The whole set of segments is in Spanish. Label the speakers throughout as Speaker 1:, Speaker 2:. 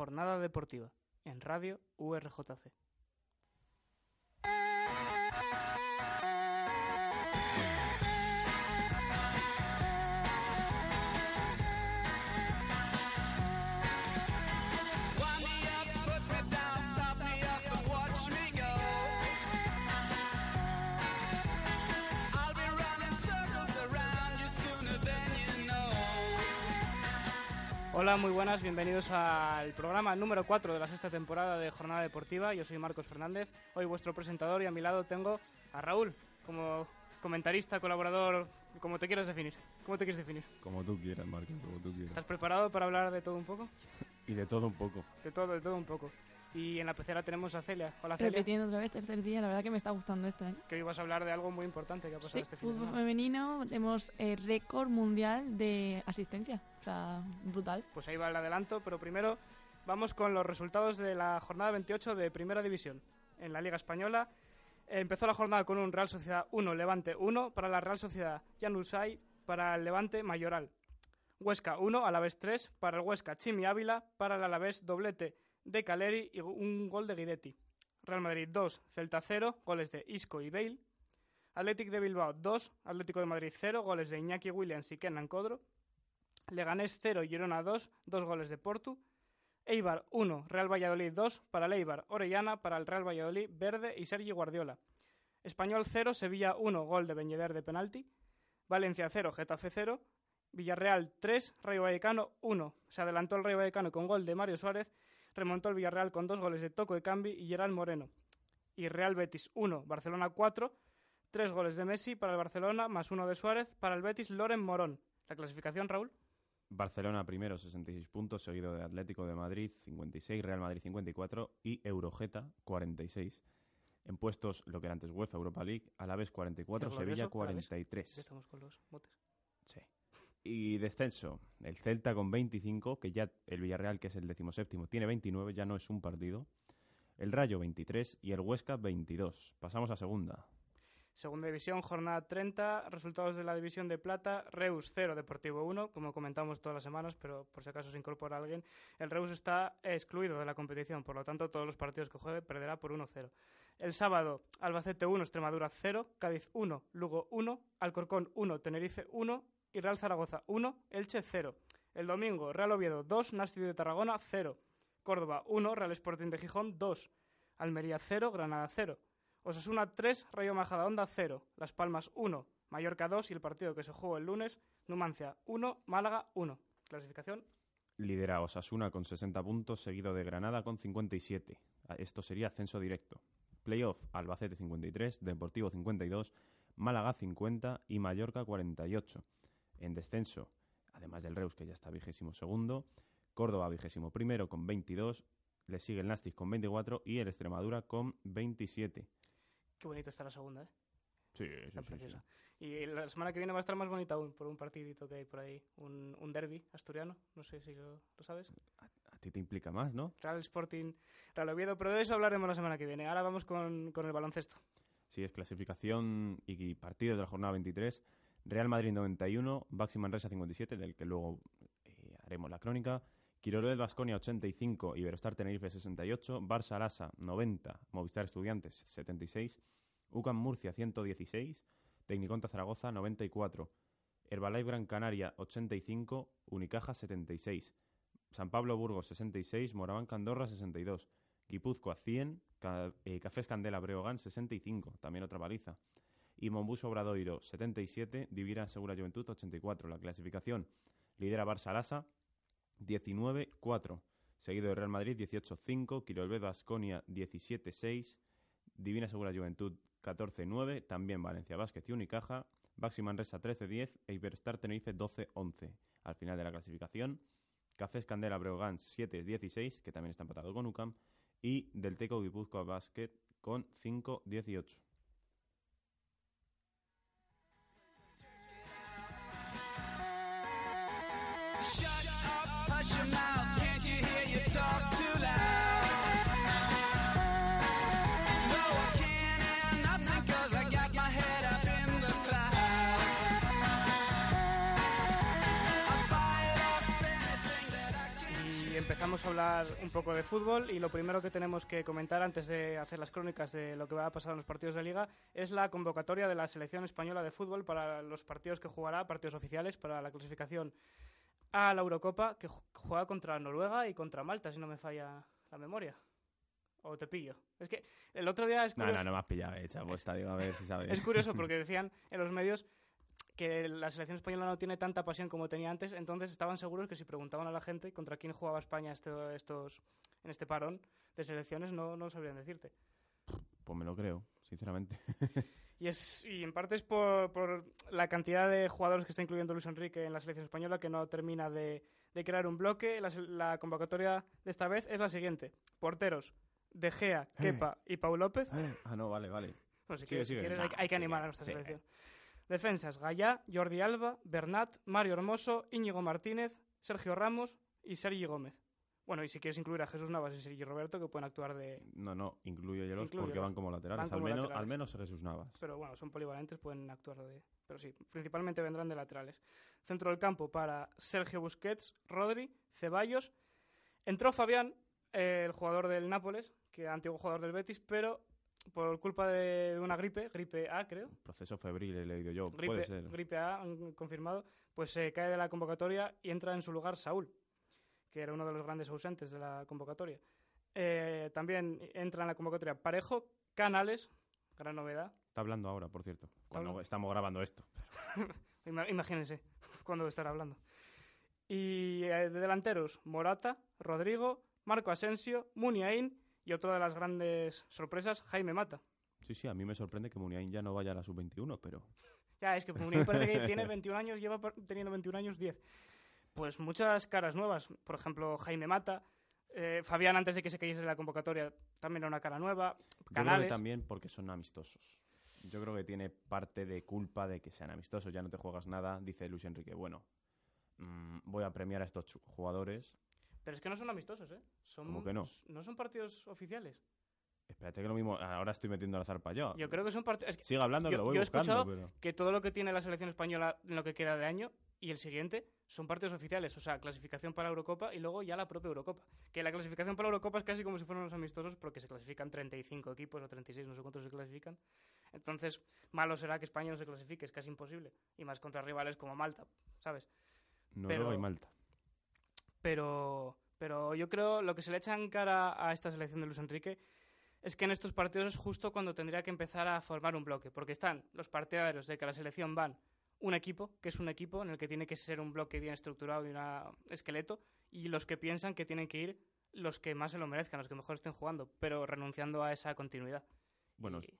Speaker 1: Jornada deportiva en Radio URJC. Hola, muy buenas, bienvenidos al programa número 4 de la sexta temporada de Jornada Deportiva. Yo soy Marcos Fernández, hoy vuestro presentador y a mi lado tengo a Raúl como comentarista, colaborador, como te quieras definir. ¿Cómo te quieres definir?
Speaker 2: Como tú quieras, Marcos, como tú quieras.
Speaker 1: ¿Estás preparado para hablar de todo un poco?
Speaker 2: y de todo un poco.
Speaker 1: De todo, de todo un poco. Y en la pecera tenemos a Celia. Hola, Celia.
Speaker 3: Repitiendo otra vez, tercer día, la verdad que me está gustando esto, ¿eh?
Speaker 1: Que hoy vas a hablar de algo muy importante que ha pasado
Speaker 3: Sí,
Speaker 1: este fin de semana.
Speaker 3: femenino, tenemos eh, récord mundial de asistencia. O sea, brutal.
Speaker 1: Pues ahí va el adelanto, pero primero vamos con los resultados de la jornada 28 de Primera División. En la Liga Española empezó la jornada con un Real Sociedad 1, Levante 1, para la Real Sociedad Janusay, para el Levante Mayoral. Huesca 1, Alavés 3, para el Huesca Chimi Ávila, para el Alavés doblete de Caleri y un gol de Guidetti. Real Madrid 2, Celta 0, goles de Isco y Bale. Athletic de Bilbao 2, Atlético de Madrid 0, goles de Iñaki Williams y Kenan Codro. Leganés 0, Girona 2, dos goles de Portu. Eibar 1, Real Valladolid 2, para el Eibar Orellana, para el Real Valladolid Verde y Sergi Guardiola. Español 0, Sevilla 1, gol de Beñeder de penalti. Valencia 0, Getafe 0. Villarreal 3, Rayo Vallecano 1. Se adelantó el Rayo Vallecano con gol de Mario Suárez. Remontó el Villarreal con dos goles de Toco de Cambi y Gerard Moreno. Y Real Betis 1, Barcelona 4. Tres goles de Messi para el Barcelona, más uno de Suárez. Para el Betis, Loren Morón. La clasificación, Raúl.
Speaker 2: Barcelona primero, 66 puntos, seguido de Atlético de Madrid, 56, Real Madrid, 54 y Eurogeta, 46. En puestos, lo que era antes UEFA, Europa League, Alavés 44,
Speaker 1: El
Speaker 2: Sevilla
Speaker 1: glorioso Alavés.
Speaker 2: 43.
Speaker 1: Ya estamos con los botes.
Speaker 2: Sí. Y descenso, el Celta con 25, que ya el Villarreal, que es el decimoséptimo, tiene 29, ya no es un partido. El Rayo 23 y el Huesca 22. Pasamos a segunda.
Speaker 1: Segunda división, jornada 30. Resultados de la división de plata. Reus 0, Deportivo 1, como comentamos todas las semanas, pero por si acaso se incorpora alguien. El Reus está excluido de la competición, por lo tanto todos los partidos que juegue perderá por 1-0. El sábado, Albacete 1, Extremadura 0, Cádiz 1, Lugo 1, Alcorcón 1, Tenerife 1 y Real Zaragoza 1, Elche 0. El domingo, Real Oviedo 2, Nasti de Tarragona 0, Córdoba 1, Real Sporting de Gijón 2, Almería 0, Granada 0. Osasuna 3, Rayo Majadahonda 0, Las Palmas 1, Mallorca 2 y el partido que se jugó el lunes, Numancia 1, Málaga 1. Clasificación
Speaker 2: Lidera Osasuna con 60 puntos, seguido de Granada con 57. Ah, Esto sería ascenso directo. Playoff, Albacete 53, Deportivo 52, Málaga 50 y Mallorca 48. En descenso, además del Reus, que ya está vigésimo segundo, Córdoba vigésimo primero con 22, le sigue el Nastic con 24 y el Extremadura con 27.
Speaker 1: Qué bonita está la segunda, ¿eh?
Speaker 2: Sí,
Speaker 1: Está preciosa. Y la semana que viene va a estar más bonita aún por un partidito que hay por ahí, un, un derby asturiano, no sé si lo, lo sabes.
Speaker 2: A ti te implica más, ¿no?
Speaker 1: Real Sporting, Real Oviedo, pero de eso hablaremos la semana que viene. Ahora vamos con, con el baloncesto.
Speaker 2: Sí, es clasificación y partidos de la jornada 23. Real Madrid 91, Baxi Manresa 57, del que luego eh, haremos la crónica. Quiroledo Basconia 85, Iberostar Tenerife 68, Barça Lasa 90, Movistar Estudiantes 76, UCAM Murcia 116, Tecniconta Zaragoza 94, Herbalife Gran Canaria 85, Unicaja 76, San Pablo Burgos 66, Moraván Andorra 62, Guipúzcoa 100, Ca- eh, Cafés Candela Breogán 65, también otra baliza. Y Monbus Obradoiro 77, Divina Segura Juventud 84. La clasificación. Lidera Barça Lasa 19-4, seguido de Real Madrid 18-5, Quirolbedo Asconia 17-6, Divina Segura Juventud 14-9, también Valencia Vázquez y Unicaja, Baxi Manresa 13-10 e Iberstar Tenerife 12-11. Al final de la clasificación, Cafés Candela Breogán 7-16, que también está empatado con UCAM, y del Teco Guipúzcoa Basket con 5-18.
Speaker 1: Empezamos a hablar un poco de fútbol y lo primero que tenemos que comentar antes de hacer las crónicas de lo que va a pasar en los partidos de liga es la convocatoria de la selección española de fútbol para los partidos que jugará, partidos oficiales para la clasificación a la Eurocopa que ju- juega contra Noruega y contra Malta, si no me falla la memoria. O te pillo. Es que el otro día es
Speaker 2: No,
Speaker 1: curioso,
Speaker 2: no, no me has pillado, eh, echa apuesta, digo, a ver si sabes.
Speaker 1: es curioso porque decían en los medios que la selección española no tiene tanta pasión como tenía antes, entonces estaban seguros que si preguntaban a la gente contra quién jugaba España este- estos, en este parón de selecciones no, no sabrían decirte.
Speaker 2: Pues me lo creo, sinceramente.
Speaker 1: Y, es, y en parte es por, por la cantidad de jugadores que está incluyendo Luis Enrique en la selección española que no termina de, de crear un bloque. La, la convocatoria de esta vez es la siguiente. Porteros, De Gea, Kepa y Pau López.
Speaker 2: ah, no, vale, vale.
Speaker 1: Bueno, si
Speaker 2: Sigue,
Speaker 1: quieres, si
Speaker 2: sigue.
Speaker 1: quieres,
Speaker 2: Nah,
Speaker 1: hay, hay que animar a nuestra
Speaker 2: Sí.
Speaker 1: selección. Defensas, Gallá, Jordi Alba, Bernat, Mario Hermoso, Íñigo Martínez, Sergio Ramos y Sergi Gómez. Bueno, y si quieres incluir a Jesús Navas y Sergi Roberto, que pueden actuar de...
Speaker 2: No, no, incluyo los porque van como laterales.
Speaker 1: Van como
Speaker 2: al, menos,
Speaker 1: laterales.
Speaker 2: al menos Jesús Navas.
Speaker 1: Pero bueno, son polivalentes, pueden actuar de... Pero sí, principalmente vendrán de laterales. Centro del campo para Sergio Busquets, Rodri, Ceballos. Entró Fabián, eh, el jugador del Nápoles, que antiguo jugador del Betis, pero por culpa de una gripe, gripe A creo,
Speaker 2: Proceso febril he leído yo. Puede
Speaker 1: gripe,
Speaker 2: ser.
Speaker 1: gripe A, confirmado, pues se cae de la convocatoria y entra en su lugar Saúl, que era uno de los grandes ausentes de la convocatoria. Eh, también entra en la convocatoria Parejo, Canales, gran novedad.
Speaker 2: Está hablando ahora, por cierto. Cuando estamos grabando esto.
Speaker 1: Ima- imagínense cuando estará hablando. Y eh, de delanteros, Morata, Rodrigo, Marco Asensio, Muniain y otra de las grandes sorpresas, Jaime Mata.
Speaker 2: Sí, sí, a mí me sorprende que Muniain ya no vaya a la sub-21, pero
Speaker 1: Ya, es que Muniain parece que tiene 21 años, lleva teniendo 21 años 10. Pues muchas caras nuevas. Por ejemplo, Jaime Mata. eh, Fabián, antes de que se cayese de la convocatoria, también era una cara nueva.
Speaker 2: yo creo que también porque son amistosos. Yo creo que tiene parte de culpa de que sean amistosos, ya no te juegas nada, dice Luis Enrique. Bueno, mm, voy a premiar a estos jugadores.
Speaker 1: Pero es que no son amistosos, ¿eh? Son,
Speaker 2: ¿Cómo que no?
Speaker 1: No son partidos oficiales.
Speaker 2: Espérate que lo mismo, ahora estoy metiendo la zarpa yo.
Speaker 1: Yo creo que son partidos...
Speaker 2: Sigue hablando que
Speaker 1: yo-
Speaker 2: lo voy
Speaker 1: yo he
Speaker 2: buscando,
Speaker 1: escuchado
Speaker 2: pero...
Speaker 1: que todo lo que tiene la selección española en lo que queda de año y el siguiente son partidos oficiales, o sea, clasificación para la Eurocopa y luego ya la propia Eurocopa. Que la clasificación para la Eurocopa es casi como si fueran los amistosos porque se clasifican 35 equipos o 36, no sé cuántos se clasifican. Entonces, malo será que España no se clasifique, es casi imposible. Y más contra rivales como Malta, ¿sabes?
Speaker 2: Noruega
Speaker 1: pero-
Speaker 2: y Malta.
Speaker 1: Pero, pero yo creo lo que se le echa en cara a esta selección de Luis Enrique es que en estos partidos es justo cuando tendría que empezar a formar un bloque, porque están los partidarios de que la selección van un equipo, que es un equipo en el que tiene que ser un bloque bien estructurado y un esqueleto, y los que piensan que tienen que ir los que más se lo merezcan, los que mejor estén jugando, pero renunciando a esa continuidad.
Speaker 2: Bueno,
Speaker 1: Y-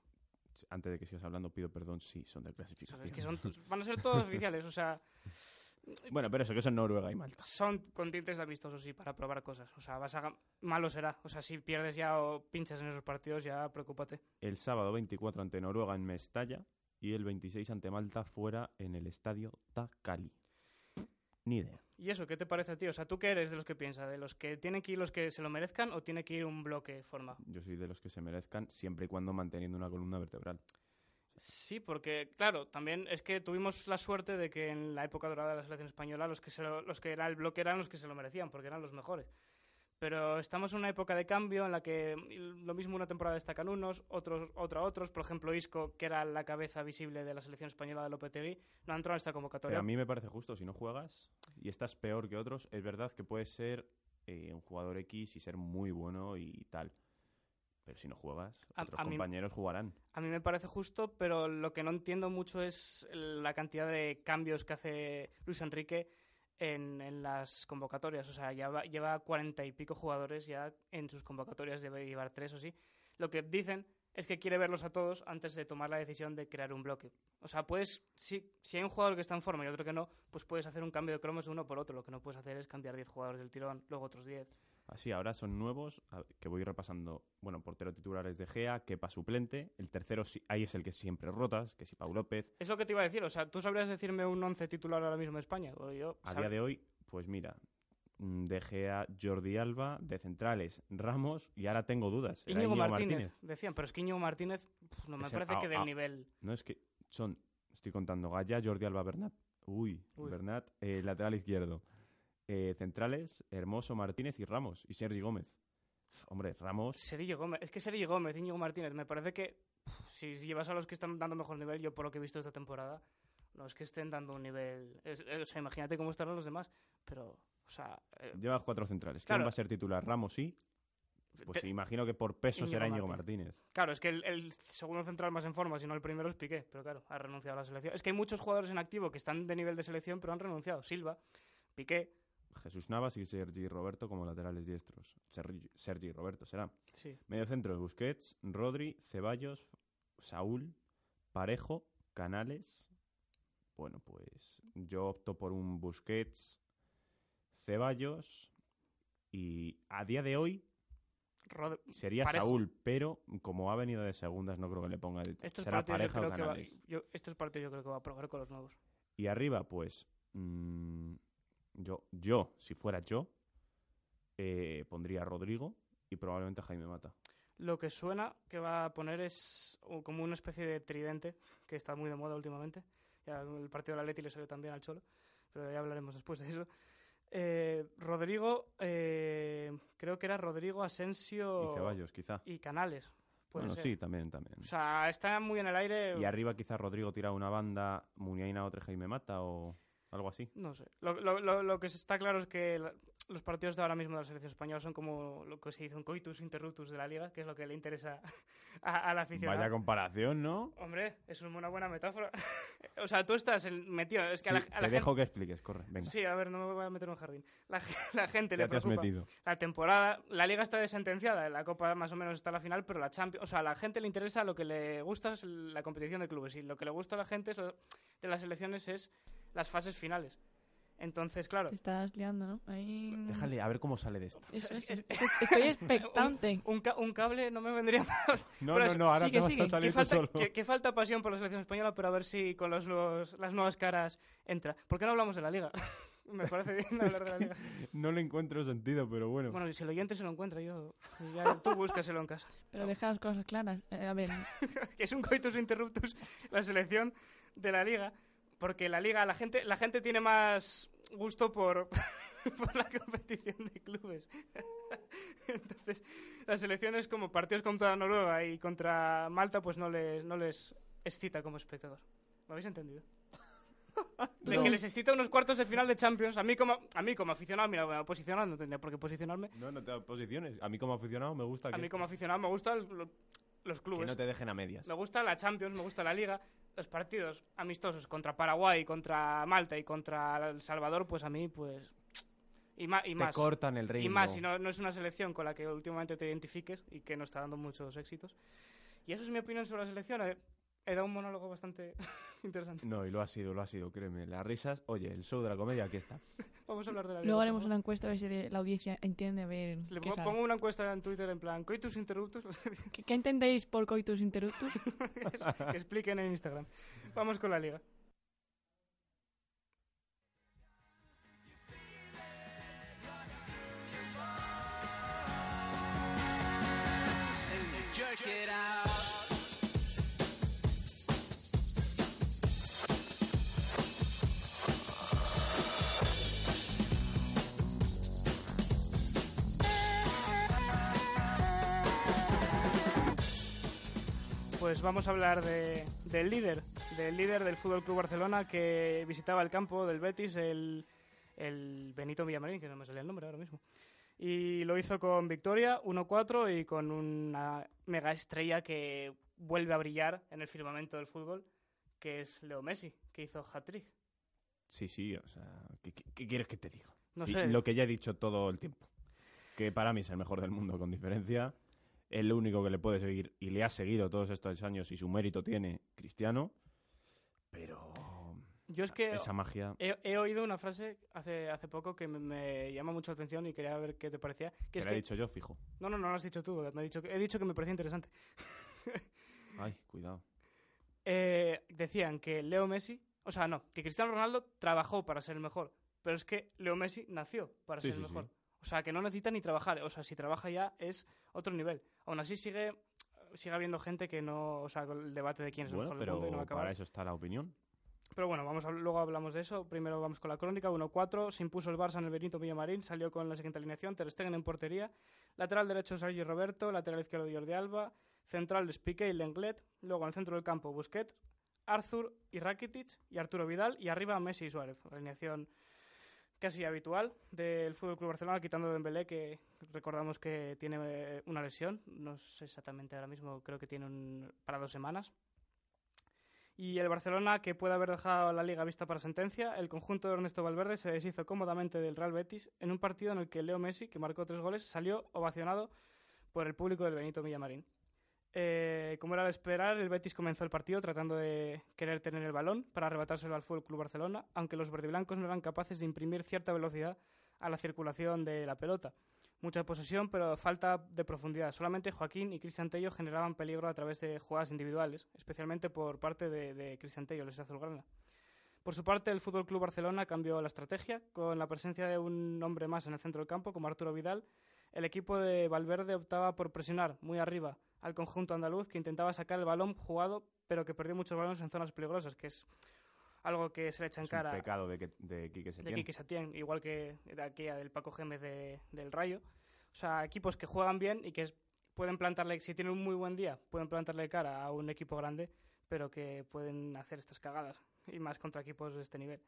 Speaker 2: antes de que sigas hablando, pido perdón si son de clasificación.
Speaker 1: es que son, van a ser todos oficiales, o sea,
Speaker 2: Bueno, pero eso, que son Noruega y Malta.
Speaker 1: son contientes amistosos, sí, para probar cosas. O sea, vas a... malo será. O sea, si pierdes ya o pinchas en esos partidos, ya preocúpate.
Speaker 2: El sábado 24 ante Noruega en Mestalla y el 26 ante Malta fuera en el estadio Takali. Ni idea.
Speaker 1: ¿Y eso qué te parece a ti? O sea, ¿tú qué eres de los que piensas? ¿De los que tienen que ir los que se lo merezcan o tiene que ir un bloque formado?
Speaker 2: Yo soy de los que se merezcan siempre y cuando manteniendo una columna vertebral.
Speaker 1: Sí, porque, claro, también es que tuvimos la suerte de que en la época dorada de la selección española los que, se lo- los que era el bloque eran los que se lo merecían, porque eran los mejores. Pero estamos en una época de cambio en la que lo mismo una temporada destacan unos, otros, otra otros. Por ejemplo, Isco, que era la cabeza visible de la selección española de Lopetegui, no ha entrado en esta convocatoria.
Speaker 2: Pero a mí me parece justo, si no juegas y estás peor que otros, es verdad que puedes ser eh, un jugador X y ser muy bueno y tal. Pero si no juegas,
Speaker 1: A-
Speaker 2: otros
Speaker 1: a mí-
Speaker 2: compañeros jugarán.
Speaker 1: A mí me parece justo, pero lo que no entiendo mucho es la cantidad de cambios que hace Luis Enrique en, las convocatorias. O sea, ya va- lleva cuarenta y pico jugadores ya en sus convocatorias, debe llevar tres o sí. Lo que dicen es que quiere verlos a todos antes de tomar la decisión de crear un bloque. O sea, puedes, si, si hay un jugador que está en forma y otro que no, pues puedes hacer un cambio de cromos uno por otro. Lo que no puedes hacer es cambiar 10 jugadores del tirón, luego otros 10.
Speaker 2: Así, ahora son nuevos, que voy repasando. Bueno, portero titular es De Gea, Kepa suplente. El tercero, ahí es el que siempre rotas, que si Pau López.
Speaker 1: Es lo que te iba a decir. O sea, ¿tú sabrías decirme un 11 titular ahora mismo en España? Yo,
Speaker 2: A día de hoy, pues mira, mm, De Gea, Jordi Alba, de centrales, Ramos, y ahora tengo dudas.
Speaker 1: Íñigo
Speaker 2: Íñigo
Speaker 1: Martínez, decían, pero es que Íñigo Martínez pf, no me
Speaker 2: Es el-
Speaker 1: parece
Speaker 2: ah,
Speaker 1: que del
Speaker 2: ah.
Speaker 1: nivel.
Speaker 2: No es que son, estoy contando, Gaya, Jordi Alba, Bernat. Uy,
Speaker 1: Uy.
Speaker 2: Bernat, eh, lateral izquierdo. Eh, centrales, Hermoso, Martínez y Ramos. Y Sergi Gómez. Hombre, Ramos.
Speaker 1: Sergio Gómez, es que Sergio Gómez, Íñigo Martínez, me parece que si llevas a los que están dando mejor nivel, yo por lo que he visto esta temporada, no es que estén dando un nivel. es- o sea, imagínate cómo estarán los demás. Pero, o sea, eh,
Speaker 2: Llevas cuatro centrales.
Speaker 1: Claro.
Speaker 2: ¿Quién va a ser titular? Ramos sí. Pues
Speaker 1: te-
Speaker 2: imagino que por peso
Speaker 1: Íñigo
Speaker 2: será Íñigo
Speaker 1: Martínez.
Speaker 2: Martínez.
Speaker 1: claro, es que el, el segundo central más en forma, si no el primero es Piqué, pero claro, ha renunciado a la selección. Es que hay muchos jugadores en activo que están de nivel de selección, pero han renunciado. Silva, Piqué,
Speaker 2: Jesús Navas y Sergi Roberto como laterales diestros. Sergi, Sergi Roberto será.
Speaker 1: sí.
Speaker 2: Medio centro, Busquets, Rodri, Ceballos, Saúl, Parejo, Canales. Bueno, pues yo opto por un Busquets, Ceballos y a día de hoy
Speaker 1: Rod-
Speaker 2: sería. Saúl, pero como ha venido de segundas no creo que le ponga de
Speaker 1: Estos
Speaker 2: será
Speaker 1: partidos, yo
Speaker 2: Pareja o
Speaker 1: creo que va,
Speaker 2: Canales.
Speaker 1: yo, estos partidos yo creo que va a probar con los nuevos.
Speaker 2: Y arriba, pues mm, yo, yo, si fuera yo, eh, pondría a Rodrigo y probablemente a Jaime Mata.
Speaker 1: Lo que suena que va a poner es como una especie de tridente, que está muy de moda últimamente. Ya el partido del Atleti le salió también al Cholo, pero ya hablaremos después de eso. Eh, Rodrigo, eh, creo que era Rodrigo, Asensio
Speaker 2: Y Ceballos, quizá.
Speaker 1: y Canales. Puede
Speaker 2: Bueno,
Speaker 1: ser.
Speaker 2: sí, también, también.
Speaker 1: O sea, está muy en el aire.
Speaker 2: Y arriba quizá Rodrigo tira una banda, Muniaina otra Jaime Mata o algo así.
Speaker 1: No sé. Lo, lo- lo- lo que está claro es que la- los partidos de ahora mismo de la selección española son como lo que se dice un coitus interruptus de la liga, que es lo que le interesa a, a la afición.
Speaker 2: Vaya comparación, ¿no?
Speaker 1: Hombre, es una buena metáfora. o sea, tú estás en- metido. Es que a la, a
Speaker 2: te
Speaker 1: la gente.
Speaker 2: dejo que expliques, corre, venga.
Speaker 1: Sí, a ver, no me voy a meter en un jardín. La, la gente
Speaker 2: ya
Speaker 1: le
Speaker 2: te has
Speaker 1: preocupa.
Speaker 2: metido.
Speaker 1: La temporada, la liga está desentenciada, la copa más o menos está a la final, pero la Champions, o sea, a la gente le interesa lo que le gusta es la competición de clubes y lo que le gusta a la gente es de las elecciones es las fases finales. Entonces, claro,
Speaker 3: Te estás liando, ¿no? Ahí...
Speaker 2: Déjale, a ver cómo sale de esto.
Speaker 1: Es-
Speaker 3: eso.
Speaker 1: es-
Speaker 3: Estoy expectante.
Speaker 1: un, ca- un cable no me vendría mal.
Speaker 2: No,
Speaker 1: Pero
Speaker 2: no,
Speaker 1: es-
Speaker 2: no, ahora
Speaker 3: sigue,
Speaker 2: te vas
Speaker 3: sigue.
Speaker 2: a salir tú
Speaker 1: falta,
Speaker 2: solo.
Speaker 1: que, que falta pasión por la selección española, pero a ver si con los nuevos- las nuevas caras entra. ¿Por qué no hablamos de la liga? me parece bien hablar de la liga.
Speaker 2: No le encuentro sentido, pero bueno.
Speaker 1: Bueno, si el oyente se lo encuentra, yo. Ya, tú búscaselo en casa.
Speaker 3: Pero deja las cosas claras. Eh, a ver,
Speaker 1: que es un coitus interruptus la selección de la liga porque la liga la gente la gente tiene más gusto por por la competición de clubes entonces las selecciones como partidos contra Noruega y contra Malta pues no les no les excita como espectador ¿lo habéis entendido? De
Speaker 3: No.
Speaker 1: que les excita unos cuartos de final de Champions a mí como a mí como aficionado mira a posicionar no tendría por qué posicionarme
Speaker 2: No, no te posiciones. A mí como aficionado me gusta
Speaker 1: a
Speaker 2: que,
Speaker 1: mí como aficionado me gustan lo- los
Speaker 2: que
Speaker 1: clubes
Speaker 2: no te dejen a medias.
Speaker 1: me gusta la Champions, me gusta la Liga. Los partidos amistosos contra Paraguay, contra Malta y contra El Salvador, pues a mí, pues... Y, ma- y
Speaker 2: te
Speaker 1: más.
Speaker 2: cortan el ritmo.
Speaker 1: Y más, si no, no es una selección con la que últimamente te identifiques y que no está dando muchos éxitos. Y eso es mi opinión sobre la selección. He, he dado un monólogo bastante interesante.
Speaker 2: No, y lo ha sido, lo ha sido, créeme. Las risas, oye, el show de la comedia aquí está.
Speaker 1: Vamos a hablar de la Liga.
Speaker 3: luego haremos una encuesta a ver si la audiencia entiende. A ver,
Speaker 1: Le
Speaker 3: ¿qué,
Speaker 1: pongo, pongo una encuesta en Twitter en plan, coitus interruptus,
Speaker 3: ¿Qué, qué entendéis por coitus interruptus?
Speaker 1: que expliquen en Instagram. Vamos con la Liga. Pues vamos a hablar de, del líder, del líder del Fútbol Club Barcelona que visitaba el campo del Betis, el, el Benito Villamarín, que no me sale el nombre ahora mismo. Y lo hizo con victoria 1-4 y con una mega estrella que vuelve a brillar en el firmamento del fútbol, que es Leo Messi, que hizo hat-trick.
Speaker 2: Sí, sí, o sea, ¿qué, qué- qué quieres que te diga?
Speaker 1: No
Speaker 2: Sí,
Speaker 1: sé.
Speaker 2: Lo que ya he dicho todo el tiempo. Que para mí es el mejor del mundo, con diferencia. El único que le puede seguir y le ha seguido todos estos años y su mérito tiene Cristiano, pero
Speaker 1: Yo es que
Speaker 2: esa magia...
Speaker 1: he, he oído una frase hace, hace poco que me, me llama mucho la atención y quería ver qué te parecía. Que es
Speaker 2: le he dicho yo, fijo.
Speaker 1: no, no, no lo has dicho tú. Me he, dicho, que- he dicho que me parecía interesante.
Speaker 2: Ay, cuidado.
Speaker 1: Eh, decían que Leo Messi, o sea, no, que Cristiano Ronaldo trabajó para ser el mejor, pero es que Leo Messi nació para
Speaker 2: Sí,
Speaker 1: ser el
Speaker 2: sí,
Speaker 1: mejor.
Speaker 2: sí.
Speaker 1: O sea, que no necesita ni trabajar, o sea, si trabaja ya es otro nivel. Aún así sigue sigue habiendo gente que no, o sea, con el debate de quién es el
Speaker 2: Bueno,
Speaker 1: mejor del mundo y no va
Speaker 2: pero
Speaker 1: a acabar.
Speaker 2: para eso está la opinión.
Speaker 1: Pero bueno, vamos a- luego hablamos de eso. Primero vamos con la crónica. 1-4. Se impuso el Barça en el Benito Villamarín. Salió con la siguiente alineación. Ter Stegen en portería. Lateral derecho Sergio Roberto. Lateral izquierdo Jordi Alba. Central Piqué y Lenglet. Luego en el centro del campo Busquets, Arthur y Rakitic. Y Arturo Vidal. Y arriba Messi y Suárez. Alineación casi habitual del Fútbol Club Barcelona, quitando Dembélé, que recordamos que tiene eh, una lesión. No sé exactamente ahora mismo. Creo que tiene un, para dos semanas. Y el Barcelona, que puede haber dejado la liga vista para sentencia, el conjunto de Ernesto Valverde se deshizo cómodamente del Real Betis en un partido en el que Leo Messi, que marcó tres goles, salió ovacionado por el público del Benito Villamarín. Eh, como era de esperar, el Betis comenzó el partido tratando de querer tener el balón para arrebatárselo al Fútbol Club Barcelona, aunque los verdiblancos no eran capaces de imprimir cierta velocidad a la circulación de la pelota. Mucha posesión, pero falta de profundidad. Solamente Joaquín y Cristian Tello generaban peligro a través de jugadas individuales, especialmente por parte de, Cristian Tello, el azulgrana. Por su parte, el Fútbol Club Barcelona cambió la estrategia con la presencia de un hombre más en el centro del campo, como Arturo Vidal. El equipo de Valverde optaba por presionar muy arriba al conjunto andaluz, que intentaba sacar el balón jugado, pero que perdió muchos balones en zonas peligrosas, que es algo que se le echa en
Speaker 2: Es un
Speaker 1: cara
Speaker 2: pecado de, que, de Quique
Speaker 1: de
Speaker 2: Setién.
Speaker 1: Quique Setién, igual que de aquella del Paco Gémez de- del Rayo. O sea, equipos que juegan bien y que pueden plantarle, si tienen un muy buen día, pueden plantarle cara a un equipo grande, pero que pueden hacer estas cagadas, y más contra equipos de este nivel.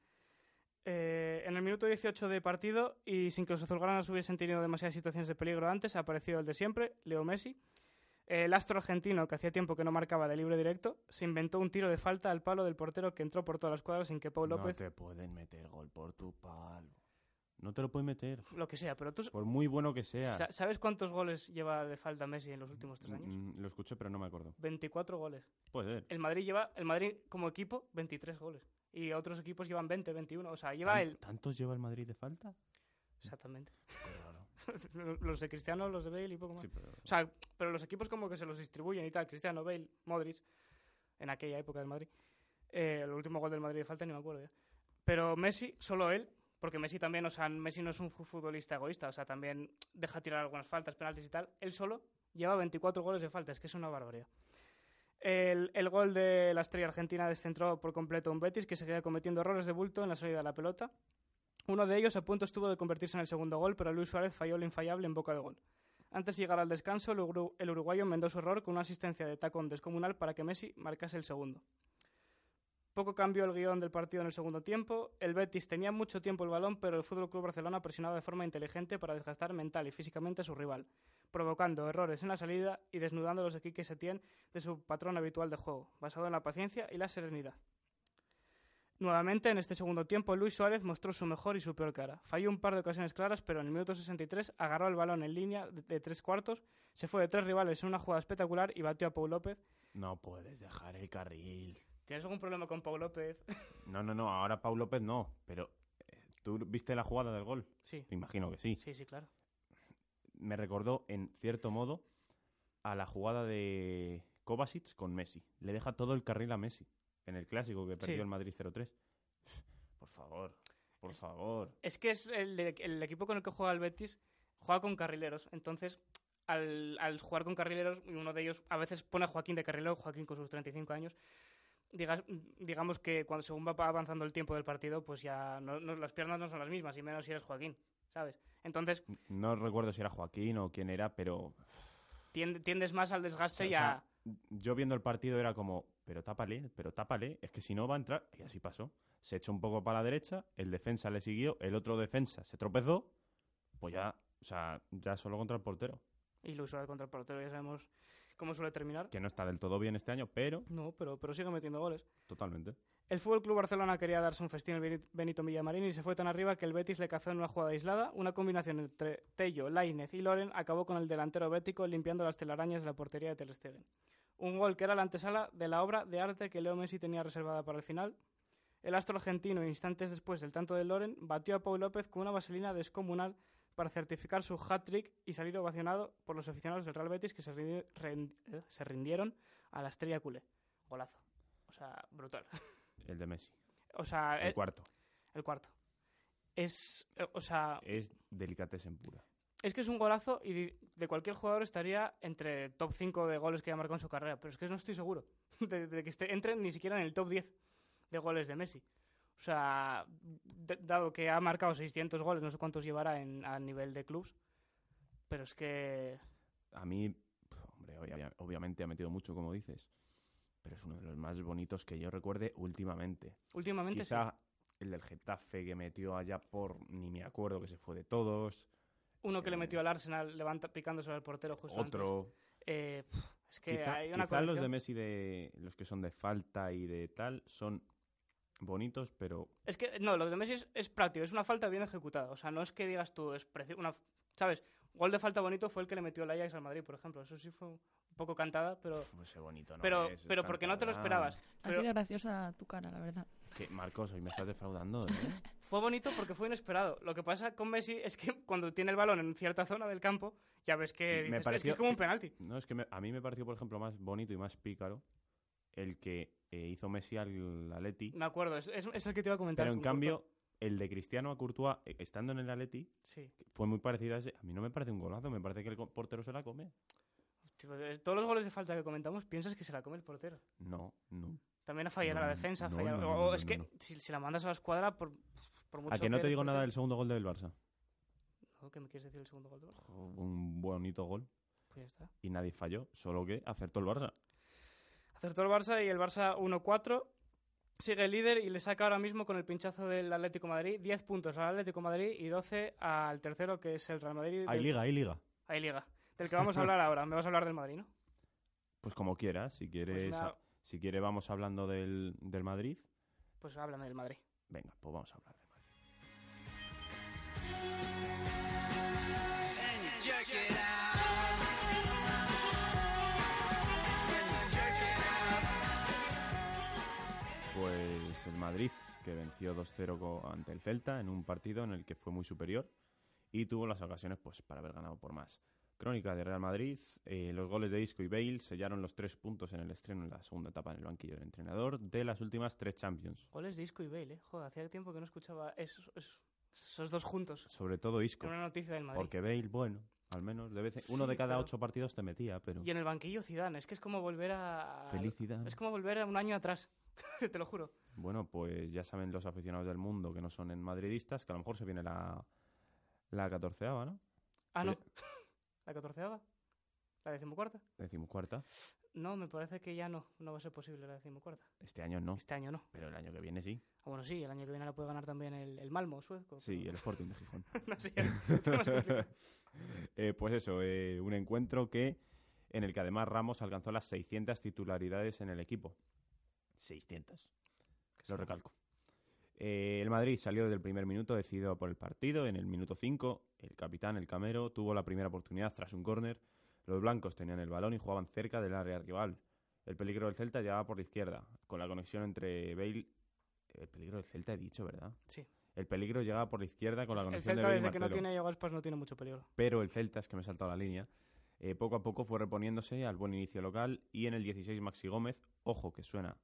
Speaker 1: Eh, en el minuto 18 de partido, y sin que los azulgranas hubiesen tenido demasiadas situaciones de peligro antes, apareció el de siempre, Leo Messi. El astro argentino, que hacía tiempo que no marcaba de libre directo, se inventó un tiro de falta al palo del portero que entró por todas las cuadras sin que Pau López,
Speaker 2: No te pueden meter gol por tu palo. No te lo pueden meter.
Speaker 1: lo que sea, pero tú
Speaker 2: Por muy bueno que sea.
Speaker 1: Sa- ¿Sabes cuántos goles lleva de falta Messi en los últimos tres años?
Speaker 2: Mm, lo escuché, pero no me acuerdo.
Speaker 1: 24 goles.
Speaker 2: Puede ser.
Speaker 1: El Madrid lleva, el Madrid como equipo, 23 goles. Y otros equipos llevan 20, 21. O sea, lleva
Speaker 2: ¿Tan-
Speaker 1: el.
Speaker 2: ¿Tantos lleva el Madrid de falta?
Speaker 1: Exactamente. Los de Cristiano, los de Bale y poco más.
Speaker 2: Sí, pero...
Speaker 1: O sea, pero los equipos como que se los distribuyen y tal. Cristiano, Bale, Modric, en aquella época del Madrid. Eh, el último gol del Madrid de falta ni me acuerdo ya. Pero Messi, solo él, porque Messi también, o sea, Messi no es un fu- futbolista egoísta, o sea, también deja tirar algunas faltas, penaltis y tal. Él solo lleva 24 goles de falta, es que es una barbaridad. El, el gol de la estrella argentina descentró por completo a un Betis que seguía cometiendo errores de bulto en la salida de la pelota. Uno de ellos a punto estuvo de convertirse en el segundo gol, pero Luis Suárez falló lo infallable en boca de gol. Antes de llegar al descanso, el, uru- el uruguayo enmendó su error con una asistencia de tacón descomunal para que Messi marcase el segundo. Poco cambió el guion del partido en el segundo tiempo. El Betis tenía mucho tiempo el balón, pero el Fútbol Club Barcelona presionaba de forma inteligente para desgastar mental y físicamente a su rival, provocando errores en la salida y desnudando a los de Quique Setién de su patrón habitual de juego, basado en la paciencia y la serenidad. Nuevamente, en este segundo tiempo, Luis Suárez mostró su mejor y su peor cara. Falló un par de ocasiones claras, pero en el minuto 63 agarró el balón en línea de, de tres cuartos, se fue de tres rivales en una jugada espectacular y batió a Pau López.
Speaker 2: No puedes dejar el carril.
Speaker 1: ¿Tienes algún problema con Pau López?
Speaker 2: No, no, no. Ahora Pau López no. Pero, eh, ¿tú viste la jugada del gol?
Speaker 1: Sí.
Speaker 2: Me imagino que sí.
Speaker 1: Sí, sí, claro.
Speaker 2: Me recordó, en cierto modo, a la jugada de Kovacic con Messi. Le deja todo el carril a Messi. En el clásico que perdió
Speaker 1: Sí.
Speaker 2: el Madrid 0-3. Por favor. Por
Speaker 1: Es-
Speaker 2: favor.
Speaker 1: Es que es el, el equipo con el que juega el Betis juega con carrileros. Entonces, al, al jugar con carrileros, uno de ellos a veces pone a Joaquín de carrilero, Joaquín con sus 35 años. digamos que cuando según va avanzando el tiempo del partido, pues ya no, no- las piernas no son las mismas, y menos si eres Joaquín, ¿sabes? Entonces,
Speaker 2: No recuerdo si era Joaquín o quién era, pero
Speaker 1: tiende- tiendes más al desgaste
Speaker 2: O
Speaker 1: y
Speaker 2: sea,
Speaker 1: a...
Speaker 2: yo viendo el partido era como, pero tápale, pero tápale, es que si no va a entrar, y así pasó. Se echó un poco para la derecha, el defensa le siguió, el otro defensa se tropezó, pues ya, o sea, ya solo contra el portero,
Speaker 1: Y Luis Suárez contra el portero, ya sabemos cómo suele terminar.
Speaker 2: que no está del todo bien este año, pero
Speaker 1: No, pero, pero sigue metiendo goles.
Speaker 2: totalmente.
Speaker 1: El Fútbol Club Barcelona quería darse un festín al Beni- Benito Villamarín y se fue tan arriba que el Betis le cazó en una jugada aislada. Una combinación entre Tello, Lainez y Loren acabó con el delantero bético limpiando las telarañas de la portería de Ter Stegen. Un gol que era la antesala de la obra de arte que Leo Messi tenía reservada para el final. El astro argentino, instantes después del tanto de Loren, batió a Pau López con una vaselina descomunal para certificar su hat-trick y salir ovacionado por los aficionados del Real Betis que se, rindi- eh, se rindieron a la estrella culé. Golazo. O sea, brutal.
Speaker 2: El de Messi.
Speaker 1: O sea,
Speaker 2: El
Speaker 1: eh,
Speaker 2: cuarto.
Speaker 1: el cuarto. Es, eh, o sea,
Speaker 2: Es en pura.
Speaker 1: Es que es un golazo y de- cualquier jugador estaría entre top 5 de goles que haya marcado en su carrera, pero es que no estoy seguro de, de que esté, entre ni siquiera en el top 10 de goles de Messi. O sea, dado que ha marcado 600 goles, no sé cuántos llevará en, a nivel de clubs, pero es que
Speaker 2: A mí, hombre, obvia- obviamente ha metido mucho, como dices, pero es uno de los más bonitos que yo recuerde últimamente.
Speaker 1: últimamente sí.
Speaker 2: Quizá el del Getafe que metió allá por, ni me acuerdo que se fue de todos,
Speaker 1: Uno que le metió al Arsenal levanta, picándose al portero justo antes.
Speaker 2: otro...
Speaker 1: Eh, es que
Speaker 2: quizá
Speaker 1: hay una
Speaker 2: quizá los de. Messi, de, los que son de falta y de tal, son bonitos, pero
Speaker 1: Es que, no, lo de Messi es, es práctico, es una falta bien ejecutada. O sea, no es que digas tú, es una, ¿sabes? Gol de falta bonito fue el que le metió el Ajax al Madrid, por ejemplo. Eso sí fue un poco cantada, pero,
Speaker 2: uf, ese bonito no
Speaker 1: pero,
Speaker 2: es,
Speaker 1: pero porque no te lo esperabas.
Speaker 3: Ha
Speaker 1: Pero
Speaker 3: sido graciosa tu cara, la verdad.
Speaker 2: Que, Marcos, hoy me estás defraudando, ¿eh?
Speaker 1: fue bonito porque fue inesperado. Lo que pasa con Messi es que cuando tiene el balón en cierta zona del campo, ya ves que
Speaker 2: Me
Speaker 1: dices, es que
Speaker 2: pareció-
Speaker 1: es como un penalti.
Speaker 2: No, es que me- a mí me pareció, por ejemplo, más bonito y más pícaro el que eh, hizo Messi al Atleti.
Speaker 1: Me acuerdo, es, es- es el que te iba a comentar.
Speaker 2: Pero en cambio, el de Cristiano a Courtois, eh, estando en el Atleti.
Speaker 1: Sí.
Speaker 2: fue muy parecido a ese. A mí no me parece un golazo, me parece que el portero se la come.
Speaker 1: Tipo, eh, todos los goles de falta que comentamos, piensas que se la come el portero.
Speaker 2: No, no.
Speaker 1: También ha fallado la defensa, ha
Speaker 2: no,
Speaker 1: fallado-
Speaker 2: no,
Speaker 1: o es que. Si, si la mandas a la escuadra, por, por mucho
Speaker 2: A que no te digo nada del segundo gol del Barça.
Speaker 1: No, ¿Qué me quieres decir del segundo gol? del Barça?
Speaker 2: Un bonito gol
Speaker 1: Pues ya está.
Speaker 2: y nadie falló, solo que acertó el Barça.
Speaker 1: Acertó el Barça y el Barça 1-4. Sigue el líder y le saca ahora mismo con el pinchazo del Atlético Madrid 10 puntos al Atlético Madrid y 12 al tercero que es el Real Madrid.
Speaker 2: Hay
Speaker 1: del-
Speaker 2: liga, hay liga.
Speaker 1: Hay liga. Del que vamos a hablar ahora. Me vas a hablar del Madrid, ¿no?
Speaker 2: Pues como quieras, si quieres,
Speaker 1: nada.
Speaker 2: a- si quiere vamos hablando del, del Madrid.
Speaker 1: Pues háblame del Madrid.
Speaker 2: Venga, pues vamos a hablar venció 2-0 co- ante el Celta en un partido en el que fue muy superior y tuvo las ocasiones pues, para haber ganado por más. Crónica de Real Madrid, eh, los goles de Isco y Bale sellaron los tres puntos en el estreno en la segunda etapa en el banquillo del entrenador de las últimas tres Champions.
Speaker 1: Goles de Isco y Bale, ¿eh? Joder, hacía tiempo que no escuchaba esos, dos juntos.
Speaker 2: Sobre todo Isco,
Speaker 1: una noticia del Madrid.
Speaker 2: porque Bale, bueno, al menos de vez en- uno
Speaker 1: Sí,
Speaker 2: de cada
Speaker 1: pero-
Speaker 2: ocho partidos te metía, pero
Speaker 1: Y en el banquillo Zidane. Es que es como volver a...
Speaker 2: felicidad.
Speaker 1: Es como volver a un año atrás. Te lo juro.
Speaker 2: Bueno, pues ya saben los aficionados del mundo que no son en madridistas, que a lo mejor se viene la, la catorceava, ¿no?
Speaker 1: Ah, no. ¿La catorceava? ¿La decimocuarta?
Speaker 2: Decimocuarta.
Speaker 1: No, me parece que ya no. No va a ser posible la decimocuarta.
Speaker 2: Este año no,
Speaker 1: Este año no.
Speaker 2: pero el año que viene sí.
Speaker 1: Ah, bueno, sí, el año que viene la puede ganar también el, el Malmo sueco.
Speaker 2: Sí, el Sporting de Gijón.
Speaker 1: no complicado.
Speaker 2: Eh, pues eso, eh, un encuentro que en el que además Ramos alcanzó las 600 titularidades en el equipo. 600. Lo recalco. Eh, el Madrid salió desde el primer minuto decidido por el partido. En el minuto 5, el capitán, el Camero, tuvo la primera oportunidad tras un córner. Los blancos tenían el balón y jugaban cerca del área rival. El peligro del Celta llegaba por la izquierda, con la conexión entre Bale... El peligro del Celta he dicho, ¿verdad?
Speaker 1: Sí.
Speaker 2: El peligro llegaba por la izquierda con la
Speaker 1: El
Speaker 2: conexión
Speaker 1: Celta
Speaker 2: de
Speaker 1: desde que no tiene Iago Aspas no tiene mucho peligro.
Speaker 2: pero el Celta, es que me he saltado la línea, eh, poco a poco fue reponiéndose al buen inicio local y en el 16 Maxi Gómez, ojo que suena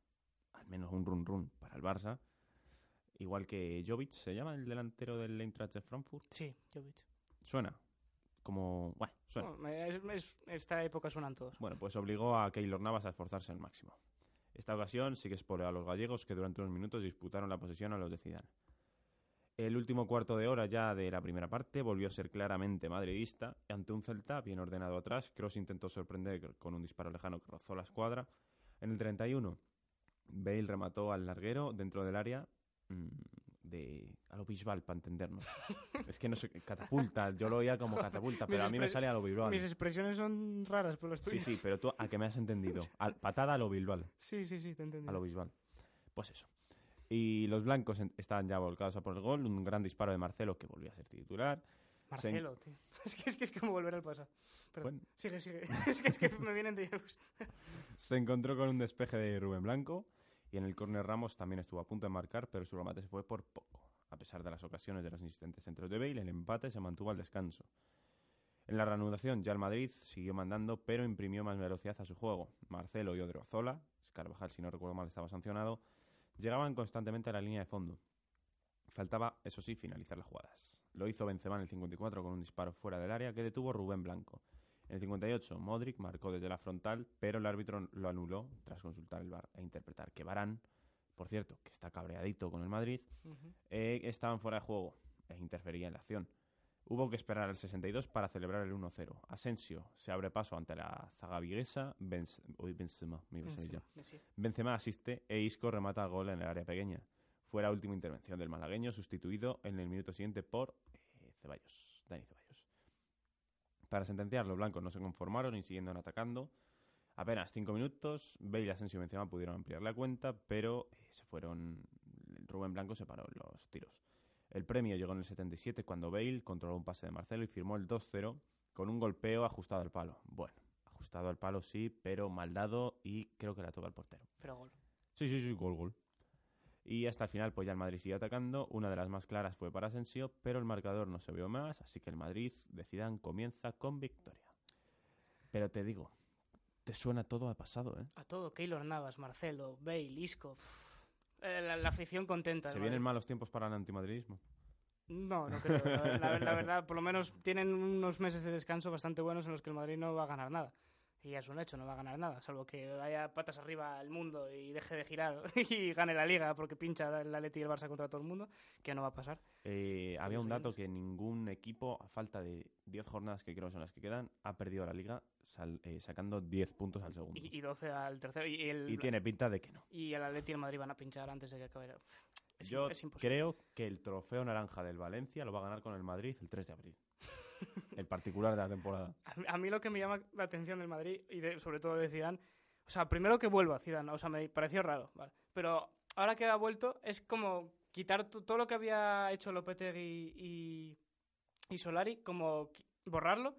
Speaker 2: al menos un run run para el Barça, igual que Jovic, ¿se llama el delantero del Eintracht de Frankfurt?
Speaker 1: Sí, Jovic.
Speaker 2: Suena, como, bueno, suena.
Speaker 1: Es- es- esta época suenan todos.
Speaker 2: Bueno, pues obligó a Keylor Navas a esforzarse al máximo. Esta ocasión sí que a los gallegos que durante unos minutos disputaron la posesión a los de Zidane. El último cuarto de hora ya de la primera parte volvió a ser claramente madridista. Ante un Celta bien ordenado atrás, Cross intentó sorprender con un disparo lejano que rozó la escuadra. En el 31, Bale remató al larguero dentro del área mm, de a lo Bisbal, para entendernos. es que no sé, catapulta, yo lo oía como catapulta, pero a mí me sale a lo Bisbal.
Speaker 1: Mis expresiones son raras por los
Speaker 2: Sí,
Speaker 1: tuyos.
Speaker 2: sí, pero tú a que me has entendido. Al- patada a lo Bilbao.
Speaker 1: Sí, sí, sí, te he entendido.
Speaker 2: A lo Bisbal. Pues eso. Y los blancos estaban ya volcados a por el gol. Un gran disparo de Marcelo que volvía a ser titular.
Speaker 1: Marcelo, tío. Es que, es que es como volver al pasado. Perdón.
Speaker 2: Bueno.
Speaker 1: Sigue, sigue. es, que, es que me vienen de...
Speaker 2: Se encontró con un despeje de Rubén Blanco. Y en el córner Ramos también estuvo a punto de marcar, pero su remate se fue por poco. A pesar de las ocasiones de los insistentes centros de Bale, el empate se mantuvo al descanso. En la reanudación, ya el Madrid siguió mandando, pero imprimió más velocidad a su juego. Marcelo y Odriozola, Carvajal, si no recuerdo mal, estaba sancionado, llegaban constantemente a la línea de fondo. Faltaba, eso sí, finalizar las jugadas. Lo hizo Benzema en el 54 con un disparo fuera del área que detuvo Rubén Blanco. En el 58, Modric marcó desde la frontal, pero el árbitro lo anuló tras consultar el VAR e interpretar que Barán, por cierto, que está cabreadito con el Madrid, eh, estaban fuera de juego e interfería en la acción. Hubo que esperar al 62 para celebrar el 1-0. Asensio se abre paso ante la zaga viguesa. Benz- uy, Benzema, me iba a salir ya.
Speaker 1: Encima, sí.
Speaker 2: Benzema asiste e Isco remata el gol en el área pequeña. Fue la última intervención del malagueño, sustituido en el minuto siguiente por eh, Ceballos, Dani Ceballos. Para sentenciar, los blancos no se conformaron y siguieron atacando. Apenas cinco minutos, Bale, Asensio y Benzema pudieron ampliar la cuenta, pero eh, se fueron. Rubén Blanco se paró los tiros. El premio llegó en el 77 cuando Bale controló un pase de Marcelo y firmó el 2-0 con un golpeo ajustado al palo. Bueno, ajustado al palo sí, pero mal dado y creo que la toca el portero.
Speaker 1: Pero gol.
Speaker 2: Sí, sí, sí, gol, gol. Y hasta el final, pues ya el Madrid sigue atacando. Una de las más claras fue para Asensio, pero el marcador no se vio más, así que el Madrid, decidan, comienza con victoria. Pero te digo, te suena todo a pasado, ¿eh?
Speaker 1: A todo. Keylor Navas, Marcelo, Bale, Isco. Eh, La, la afición contenta.
Speaker 2: ¿Se vienen malos tiempos para el antimadridismo?
Speaker 1: No, no creo. La, la- la verdad, por lo menos tienen unos meses de descanso bastante buenos en los que el Madrid no va a ganar nada. Y ya es un hecho, no va a ganar nada, salvo que vaya patas arriba el mundo y deje de girar y gane la liga porque pincha el Atleti y el Barça contra todo el mundo, que no va a pasar.
Speaker 2: Eh, había
Speaker 1: los
Speaker 2: un dato que ningún equipo, a falta de 10 jornadas que creo son las que quedan, ha perdido la liga sal- eh, sacando 10 puntos al segundo.
Speaker 1: Y, y 12 al tercero. Y, el,
Speaker 2: Y tiene pinta de que no.
Speaker 1: y el Atleti y el Madrid van a pinchar antes de que acabe. Es,
Speaker 2: Yo
Speaker 1: es
Speaker 2: creo que el trofeo naranja del Valencia lo va a ganar con el Madrid el 3 de abril. El particular de la temporada.
Speaker 1: A mí- lo que me llama la atención del Madrid y de- sobre todo de Zidane, o sea, primero que vuelva Zidane, o sea, me pareció raro, ¿vale? Pero ahora que ha vuelto es como quitar to- todo lo que había hecho Lopetegui y, y Solari, como borrarlo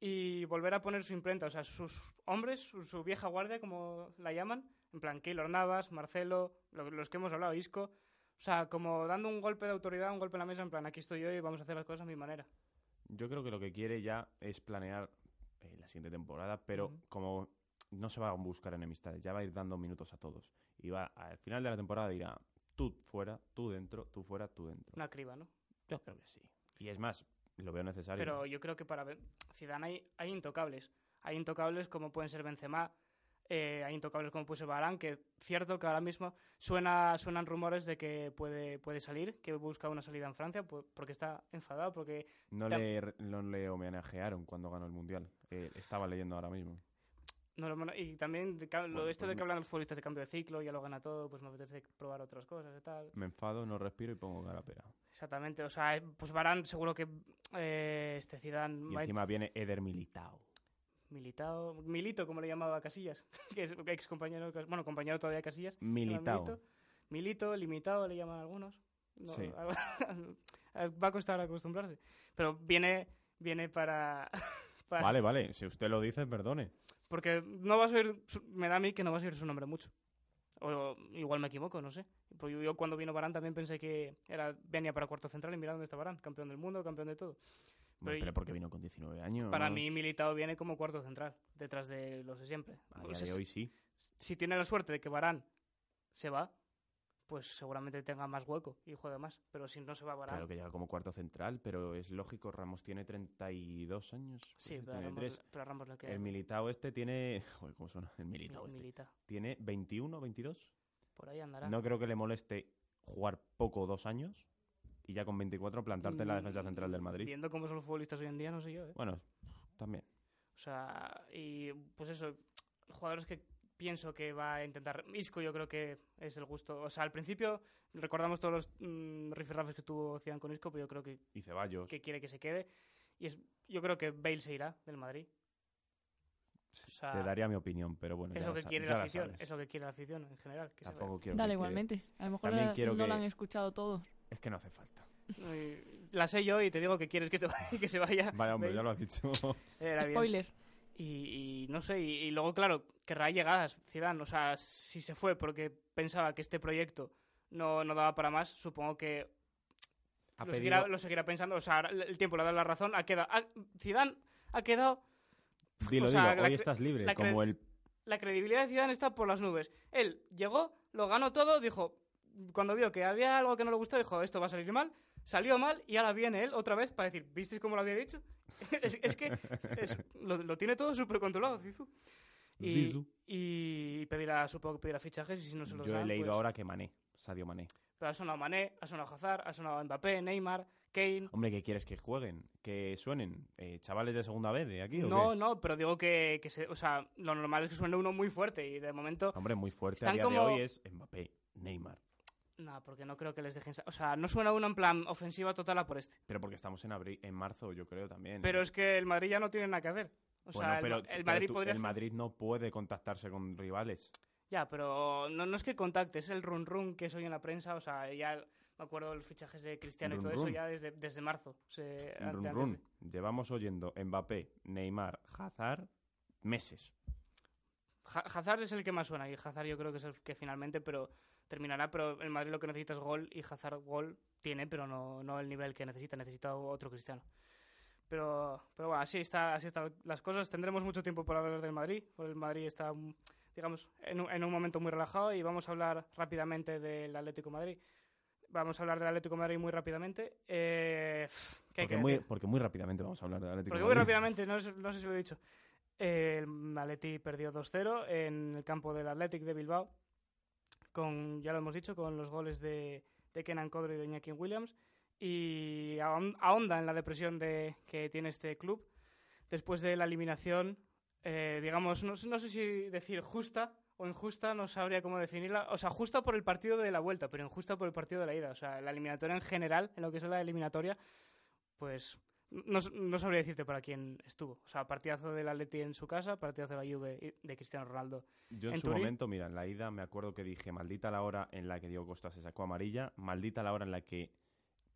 Speaker 1: y volver a poner su imprenta, o sea, sus hombres, su, su vieja guardia, como la llaman, en plan Keylor Navas, Marcelo, lo- los que hemos hablado, Isco, o sea, como dando un golpe de autoridad, un golpe en la mesa, en plan, aquí estoy yo y vamos a hacer las cosas a mi manera.
Speaker 2: Yo creo que lo que quiere ya es planear eh, la siguiente temporada, pero como no se va a buscar enemistades, ya va a ir dando minutos a todos. Y va al final de la temporada dirá, tú fuera, tú dentro, tú fuera, tú dentro.
Speaker 1: Una criba, ¿no?
Speaker 2: Yo creo que sí. Y es más, lo veo necesario.
Speaker 1: Pero yo creo que para Zidane hay, hay intocables. Hay intocables como pueden ser Benzema, eh, hay intocables como puede ser Varane, que cierto que ahora mismo suena, suenan rumores de que puede, puede salir, que busca una salida en Francia, porque está enfadado, porque
Speaker 2: no, le, no le homenajearon cuando ganó el Mundial. Eh, estaba leyendo ahora mismo.
Speaker 1: no lo- y también de lo-
Speaker 2: Bueno,
Speaker 1: esto
Speaker 2: pues
Speaker 1: de que hablan los futbolistas de cambio de ciclo, ya lo gana todo, pues me apetece probar otras cosas y tal.
Speaker 2: Me enfado, no respiro y pongo cara a pera.
Speaker 1: Exactamente, o sea, eh, pues Varane seguro que eh, este Zidane
Speaker 2: Y
Speaker 1: va
Speaker 2: encima viene Eder Militao.
Speaker 1: Militao, Milito, como le llamaba Casillas, que es ex compañero, bueno, compañero todavía de Casillas. llama
Speaker 2: Militao.
Speaker 1: Milito, Milito, limitado, le llaman algunos. No,
Speaker 2: Sí.
Speaker 1: va a costar acostumbrarse. Pero viene, viene para, para-
Speaker 2: Vale, vale, si usted lo dice, perdone.
Speaker 1: Porque no vas a oír, me da a mí que no vas a oír su nombre mucho. O igual me equivoco, no sé. Porque yo cuando vino Barán también pensé que era venía para cuarto central y mira dónde está Barán, campeón del mundo, campeón de todo. Pero-
Speaker 2: pero porque vino con 19 años.
Speaker 1: Para mí Militao viene como cuarto central, detrás de los de siempre.
Speaker 2: A
Speaker 1: O
Speaker 2: día
Speaker 1: sea,
Speaker 2: de hoy sí.
Speaker 1: si tiene la suerte de que Barán se va, pues seguramente tenga más hueco y juegue más. Pero si no se va Barán,
Speaker 2: Claro que llega como cuarto central, pero es lógico, Ramos tiene 32 años.
Speaker 1: sí, pero Ramos,
Speaker 2: 33.
Speaker 1: pero Ramos le queda
Speaker 2: El Militao este tiene... Joder, ¿cómo suena? El
Speaker 1: mi-
Speaker 2: Militao este.
Speaker 1: Milita.
Speaker 2: Tiene 21, 22.
Speaker 1: Por ahí andará.
Speaker 2: No creo que le moleste jugar poco dos años y ya con 24 plantarte en la defensa central del Madrid.
Speaker 1: Viendo cómo son los futbolistas hoy en día, no sé yo. ¿eh?
Speaker 2: Bueno, también.
Speaker 1: O sea, y pues eso, jugadores que pienso que va a intentar. Isco, yo creo que es el gusto. O sea, al principio recordamos todos los mm, rifirrafes que tuvo Zidane con Isco, pero yo creo que,
Speaker 2: Y Ceballos.
Speaker 1: que quiere que se quede. Y es, yo creo que Bale se irá del Madrid. O sea,
Speaker 2: Te daría mi opinión, pero bueno,
Speaker 1: es
Speaker 2: ya
Speaker 1: lo
Speaker 2: la
Speaker 1: que quiere la afición.
Speaker 2: sabes.
Speaker 1: Es lo que quiere la afición en general. que.
Speaker 2: Tampoco quiero
Speaker 3: Dale,
Speaker 2: que
Speaker 3: igualmente. A lo mejor la-
Speaker 2: quiero
Speaker 3: no
Speaker 2: que-
Speaker 3: lo han escuchado todos.
Speaker 2: Es que no hace falta.
Speaker 1: La sé yo y te digo que quieres que se vaya. Que se vaya
Speaker 2: Vaya, hombre, ya lo has dicho.
Speaker 1: Era bien.
Speaker 3: Spoiler.
Speaker 1: Y, y no sé, y, y luego, claro, querrá llegadas Zidane. O sea, si se fue porque pensaba que este proyecto no, no daba para más, supongo que lo,
Speaker 2: pedido-
Speaker 1: seguirá, lo seguirá pensando. O sea, el tiempo le ha dado la razón. Ha quedado, ha- Zidane ha quedado...
Speaker 2: Dilo,
Speaker 1: o sea,
Speaker 2: dilo,
Speaker 1: la
Speaker 2: hoy estás libre, como el...
Speaker 1: La credibilidad de Zidane está por las nubes. Él llegó, lo ganó todo, dijo... Cuando vio que había algo que no le gustó, dijo, esto va a salir mal. Salió mal y ahora viene él otra vez para decir, ¿visteis cómo lo había dicho? es, es que es- lo, lo tiene todo súper controlado, Zizou. Y, pedirá, supongo que pedirá fichajes y si no se los
Speaker 2: Yo he leído
Speaker 1: pues-
Speaker 2: ahora que Mané, Sadio Mané.
Speaker 1: Pero ha sonado Mané, ha sonado Hazard, ha sonado Mbappé, Neymar, Kane...
Speaker 2: Hombre, ¿qué quieres que jueguen? ¿Que suenen? Eh, ¿Chavales de segunda vez de aquí o
Speaker 1: No,
Speaker 2: qué?
Speaker 1: no, pero digo que, que se, o sea, lo normal es que suene uno muy fuerte y de momento...
Speaker 2: Hombre, muy fuerte a día
Speaker 1: como-
Speaker 2: de hoy es Mbappé, Neymar.
Speaker 1: No, porque no creo que les dejen... O sea, no suena uno en plan ofensiva total a por este.
Speaker 2: Pero porque estamos en abril, en marzo, yo creo también.
Speaker 1: Pero es que el Madrid ya no tiene nada que hacer. O
Speaker 2: Bueno,
Speaker 1: sea, el-
Speaker 2: pero,
Speaker 1: el,
Speaker 2: pero
Speaker 1: Madrid
Speaker 2: tú-
Speaker 1: podría...
Speaker 2: el
Speaker 1: hacer-
Speaker 2: Madrid no puede contactarse con rivales.
Speaker 1: Ya, pero no, no es que contacte, es el run run que soy en la prensa. O sea, ya me acuerdo los fichajes de Cristiano y
Speaker 2: Run
Speaker 1: todo eso ya desde, desde marzo. Se-
Speaker 2: Run,
Speaker 1: ante-
Speaker 2: run.
Speaker 1: antes de-
Speaker 2: Llevamos oyendo Mbappé, Neymar, Hazard meses.
Speaker 1: Ha- Hazard es el que más suena y Hazard yo creo que es el que finalmente pero terminará, pero el Madrid lo que necesita es gol y Hazard gol tiene, pero no, no el nivel que necesita, necesita otro Cristiano. Pero, pero bueno, así está, así están las cosas. Tendremos mucho tiempo para hablar del Madrid, porque el Madrid está, digamos, en un, en un momento muy relajado y vamos a hablar rápidamente del Atlético de Madrid. Vamos a hablar del Atlético de Madrid muy rápidamente. Eh, ¿qué hay
Speaker 2: Porque
Speaker 1: que
Speaker 2: muy, porque muy rápidamente vamos a hablar del Atlético.
Speaker 1: Porque muy rápidamente, no, sé- no sé si lo he dicho. Eh, El Atleti perdió 2-0 en el campo del Athletic de Bilbao. Con, ya lo hemos dicho, con los goles de, de Kenan Codro y de Iñaki Williams. Y ahon- ahonda en la depresión de, que tiene este club. Después de la eliminación, eh, digamos, no, no sé si decir justa o injusta, no sabría cómo definirla. O sea, justa por el partido de la vuelta, pero injusta por el partido de la ida. O sea, la eliminatoria en general, en lo que es la eliminatoria, pues no, no sabría decirte para quién estuvo. O sea, partidazo del Atleti en su casa, partidazo de la Juve de Cristiano Ronaldo.
Speaker 2: Yo en,
Speaker 1: en
Speaker 2: su
Speaker 1: Turín.
Speaker 2: momento, mira, en la ida me acuerdo que dije, maldita la hora en la que Diego Costa se sacó amarilla, maldita la hora en la que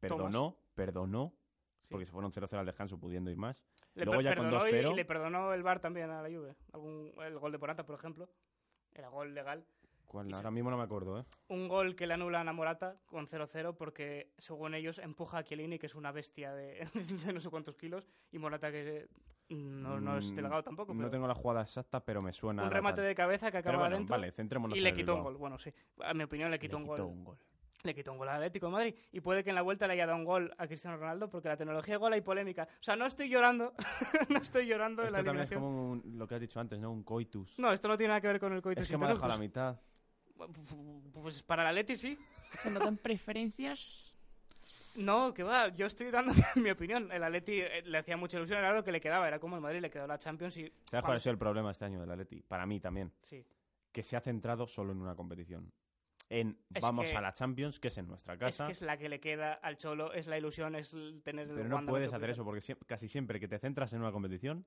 Speaker 2: perdonó, perdonó,
Speaker 1: Sí.
Speaker 2: porque se fueron 0-0 al descanso pudiendo ir más.
Speaker 1: Le
Speaker 2: luego ya con
Speaker 1: perdonó y-
Speaker 2: 2-0.
Speaker 1: y le perdonó el VAR también a la Juve. Algún, el gol de Morata, por ejemplo, era gol legal.
Speaker 2: Ahora mismo no me acuerdo, ¿eh?
Speaker 1: Un gol que le anulan a Morata con 0-0 porque, según ellos, empuja a Chiellini, que es una bestia de, de no sé cuántos kilos, y Morata que no, no es
Speaker 2: Mm,
Speaker 1: delegado tampoco.
Speaker 2: No tengo la jugada exacta, pero me suena.
Speaker 1: un remate
Speaker 2: tal.
Speaker 1: de cabeza que acaba
Speaker 2: bueno, vale, centrémonos
Speaker 1: y
Speaker 2: en
Speaker 1: le quitó un gol. Bueno, sí, a mi opinión le quitó,
Speaker 2: Le
Speaker 1: un,
Speaker 2: quitó
Speaker 1: gol.
Speaker 2: un gol.
Speaker 1: Le quitó un gol al Atlético de Madrid. Y puede que en la vuelta le haya dado un gol a Cristiano Ronaldo porque la tecnología de gol hay polémica. O sea, no estoy llorando. no estoy llorando
Speaker 2: Esto
Speaker 1: la
Speaker 2: también es como un- lo que has dicho antes, ¿no? Un coitus.
Speaker 1: No, esto no tiene nada que ver con el coitus
Speaker 2: es que me ha dejado la mitad.
Speaker 1: Pues para el Atleti sí.
Speaker 3: Se notan preferencias.
Speaker 1: No, que va, yo estoy dando mi opinión. El Atleti eh, le hacía mucha ilusión, era lo que le quedaba, era como el Madrid le quedó la Champions y...
Speaker 2: ¿Sabes cuál ha sido el problema este año del Atleti? Para mí también.
Speaker 1: Sí.
Speaker 2: Que se ha centrado solo en una competición. En
Speaker 1: Es
Speaker 2: vamos
Speaker 1: que-
Speaker 2: a la Champions, que es en nuestra
Speaker 1: Es
Speaker 2: casa.
Speaker 1: que es la que le queda al Cholo, es la ilusión, es el tener el
Speaker 2: Pero no puedes hacer eso, porque casi siempre que te centras en una competición,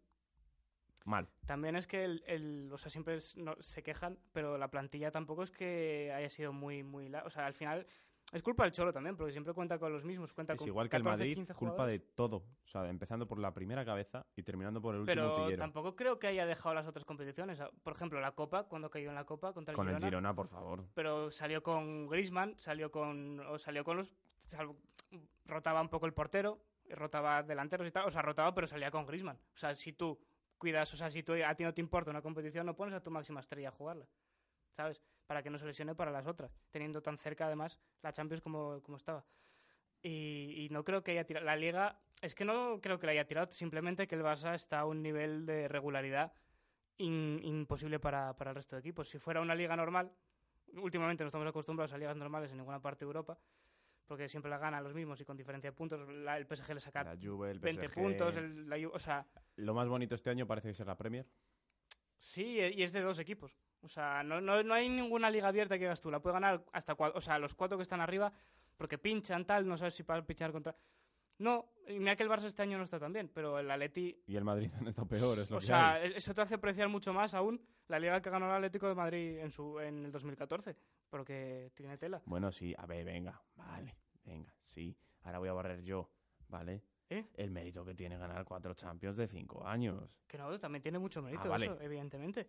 Speaker 2: mal.
Speaker 1: También es que el, el- o sea, siempre es- no- se quejan, pero la plantilla tampoco es que haya sido muy, muy... la- O sea, al final es culpa del Cholo también, porque siempre cuenta con los mismos, cuenta
Speaker 2: Es
Speaker 1: con
Speaker 2: igual que el
Speaker 1: 14,
Speaker 2: Madrid,
Speaker 1: 15
Speaker 2: culpa de todo. O sea, empezando por la primera cabeza y terminando por el último
Speaker 1: Pero tampoco creo que haya dejado las otras competiciones. Por ejemplo, la Copa, cuando cayó en la Copa contra el
Speaker 2: Con el
Speaker 1: Girona,
Speaker 2: Girona, por favor.
Speaker 1: pero salió con Griezmann, salió con, o salió con los... sal- rotaba un poco el portero, rotaba delanteros y tal, o sea, rotaba, pero salía con Griezmann. O sea, si tú cuidas, o sea, si tú, a ti no te importa una competición, no pones a tu máxima estrella a jugarla, ¿sabes? Para que no se lesione para las otras, teniendo tan cerca además la Champions como, como estaba. Y, no creo que haya tirado. La liga, es que no creo que la haya tirado, simplemente que el Barça está a un nivel de regularidad imposible para, para el resto de equipos. Si fuera una liga normal, últimamente no estamos acostumbrados a ligas normales en ninguna parte de Europa, porque siempre la ganan los mismos y con diferencia de puntos. La- el PSG le saca
Speaker 2: La Juve, el
Speaker 1: 20
Speaker 2: PSG.
Speaker 1: puntos, el- la Ju- o sea,
Speaker 2: Lo más bonito este año parece que es la Premier.
Speaker 1: sí, y es de dos equipos. O sea, no, no, no hay ninguna liga abierta que hagas tú. La puede ganar hasta cuatro, o sea, los cuatro que están arriba, porque pinchan tal, no sabes si para pinchar contra. No, mira que el Barça este año no está tan bien, pero el Atleti...
Speaker 2: Y el Madrid han estado peor, es lo
Speaker 1: O
Speaker 2: que
Speaker 1: sea,
Speaker 2: hay.
Speaker 1: e- eso te hace apreciar mucho más aún la liga que ganó el Atlético de Madrid en, su, en el 2014, porque tiene tela.
Speaker 2: Bueno, sí, a ver, venga, vale, venga, sí. Ahora voy a barrer yo, ¿vale?
Speaker 1: ¿Eh?
Speaker 2: El mérito que tiene ganar cuatro Champions de cinco años.
Speaker 1: Que no, también tiene mucho mérito
Speaker 2: Ah, vale.
Speaker 1: eso, evidentemente.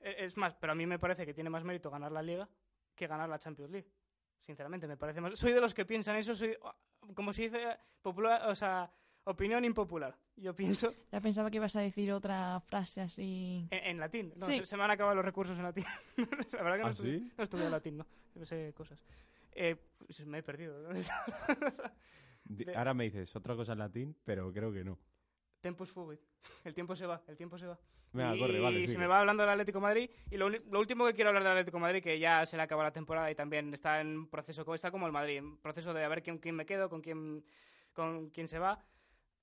Speaker 1: E- Es más, pero a mí me parece que tiene más mérito ganar la Liga que ganar la Champions League. Sinceramente, me parece más... Soy de los que piensan eso, soy como se dice, popular, o sea, opinión impopular. Yo pienso
Speaker 3: Ya pensaba que ibas a decir otra frase así.
Speaker 1: en, en latín. No,
Speaker 3: Sí.
Speaker 1: se, se me han acabado los recursos en latín. la verdad que no,
Speaker 2: ¿Ah,
Speaker 1: estudié,
Speaker 2: sí?
Speaker 1: no estudié latín, no. Yo sé cosas. Eh, pues me he perdido. De-
Speaker 2: Ahora me dices otra cosa en latín, pero creo que no.
Speaker 1: Tempus fugit. El tiempo se va, el tiempo se va.
Speaker 2: Venga,
Speaker 1: y
Speaker 2: corre, vale,
Speaker 1: y se
Speaker 2: sigue.
Speaker 1: me va hablando del Atlético de Madrid. Y lo, último que quiero hablar del Atlético de Madrid, que ya se le acaba la temporada y también está en proceso, está como el Madrid, en proceso de a ver quién, quién me quedo, con quién, con quién se va.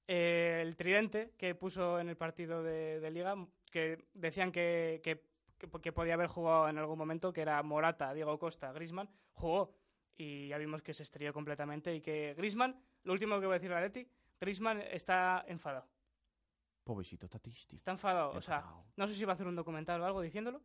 Speaker 1: Eh, el tridente que puso en el partido de, de Liga, que decían que, que, podía haber jugado en algún momento, que era Morata, Diego Costa, Grisman, jugó. Y ya vimos que se estrelló completamente y que Grisman, lo último que voy a decir a Leti, Grisman está enfadado.
Speaker 2: Pobrecito Tatisti.
Speaker 1: Está enfadado, o sea, no sé si va a hacer un documental o algo diciéndolo,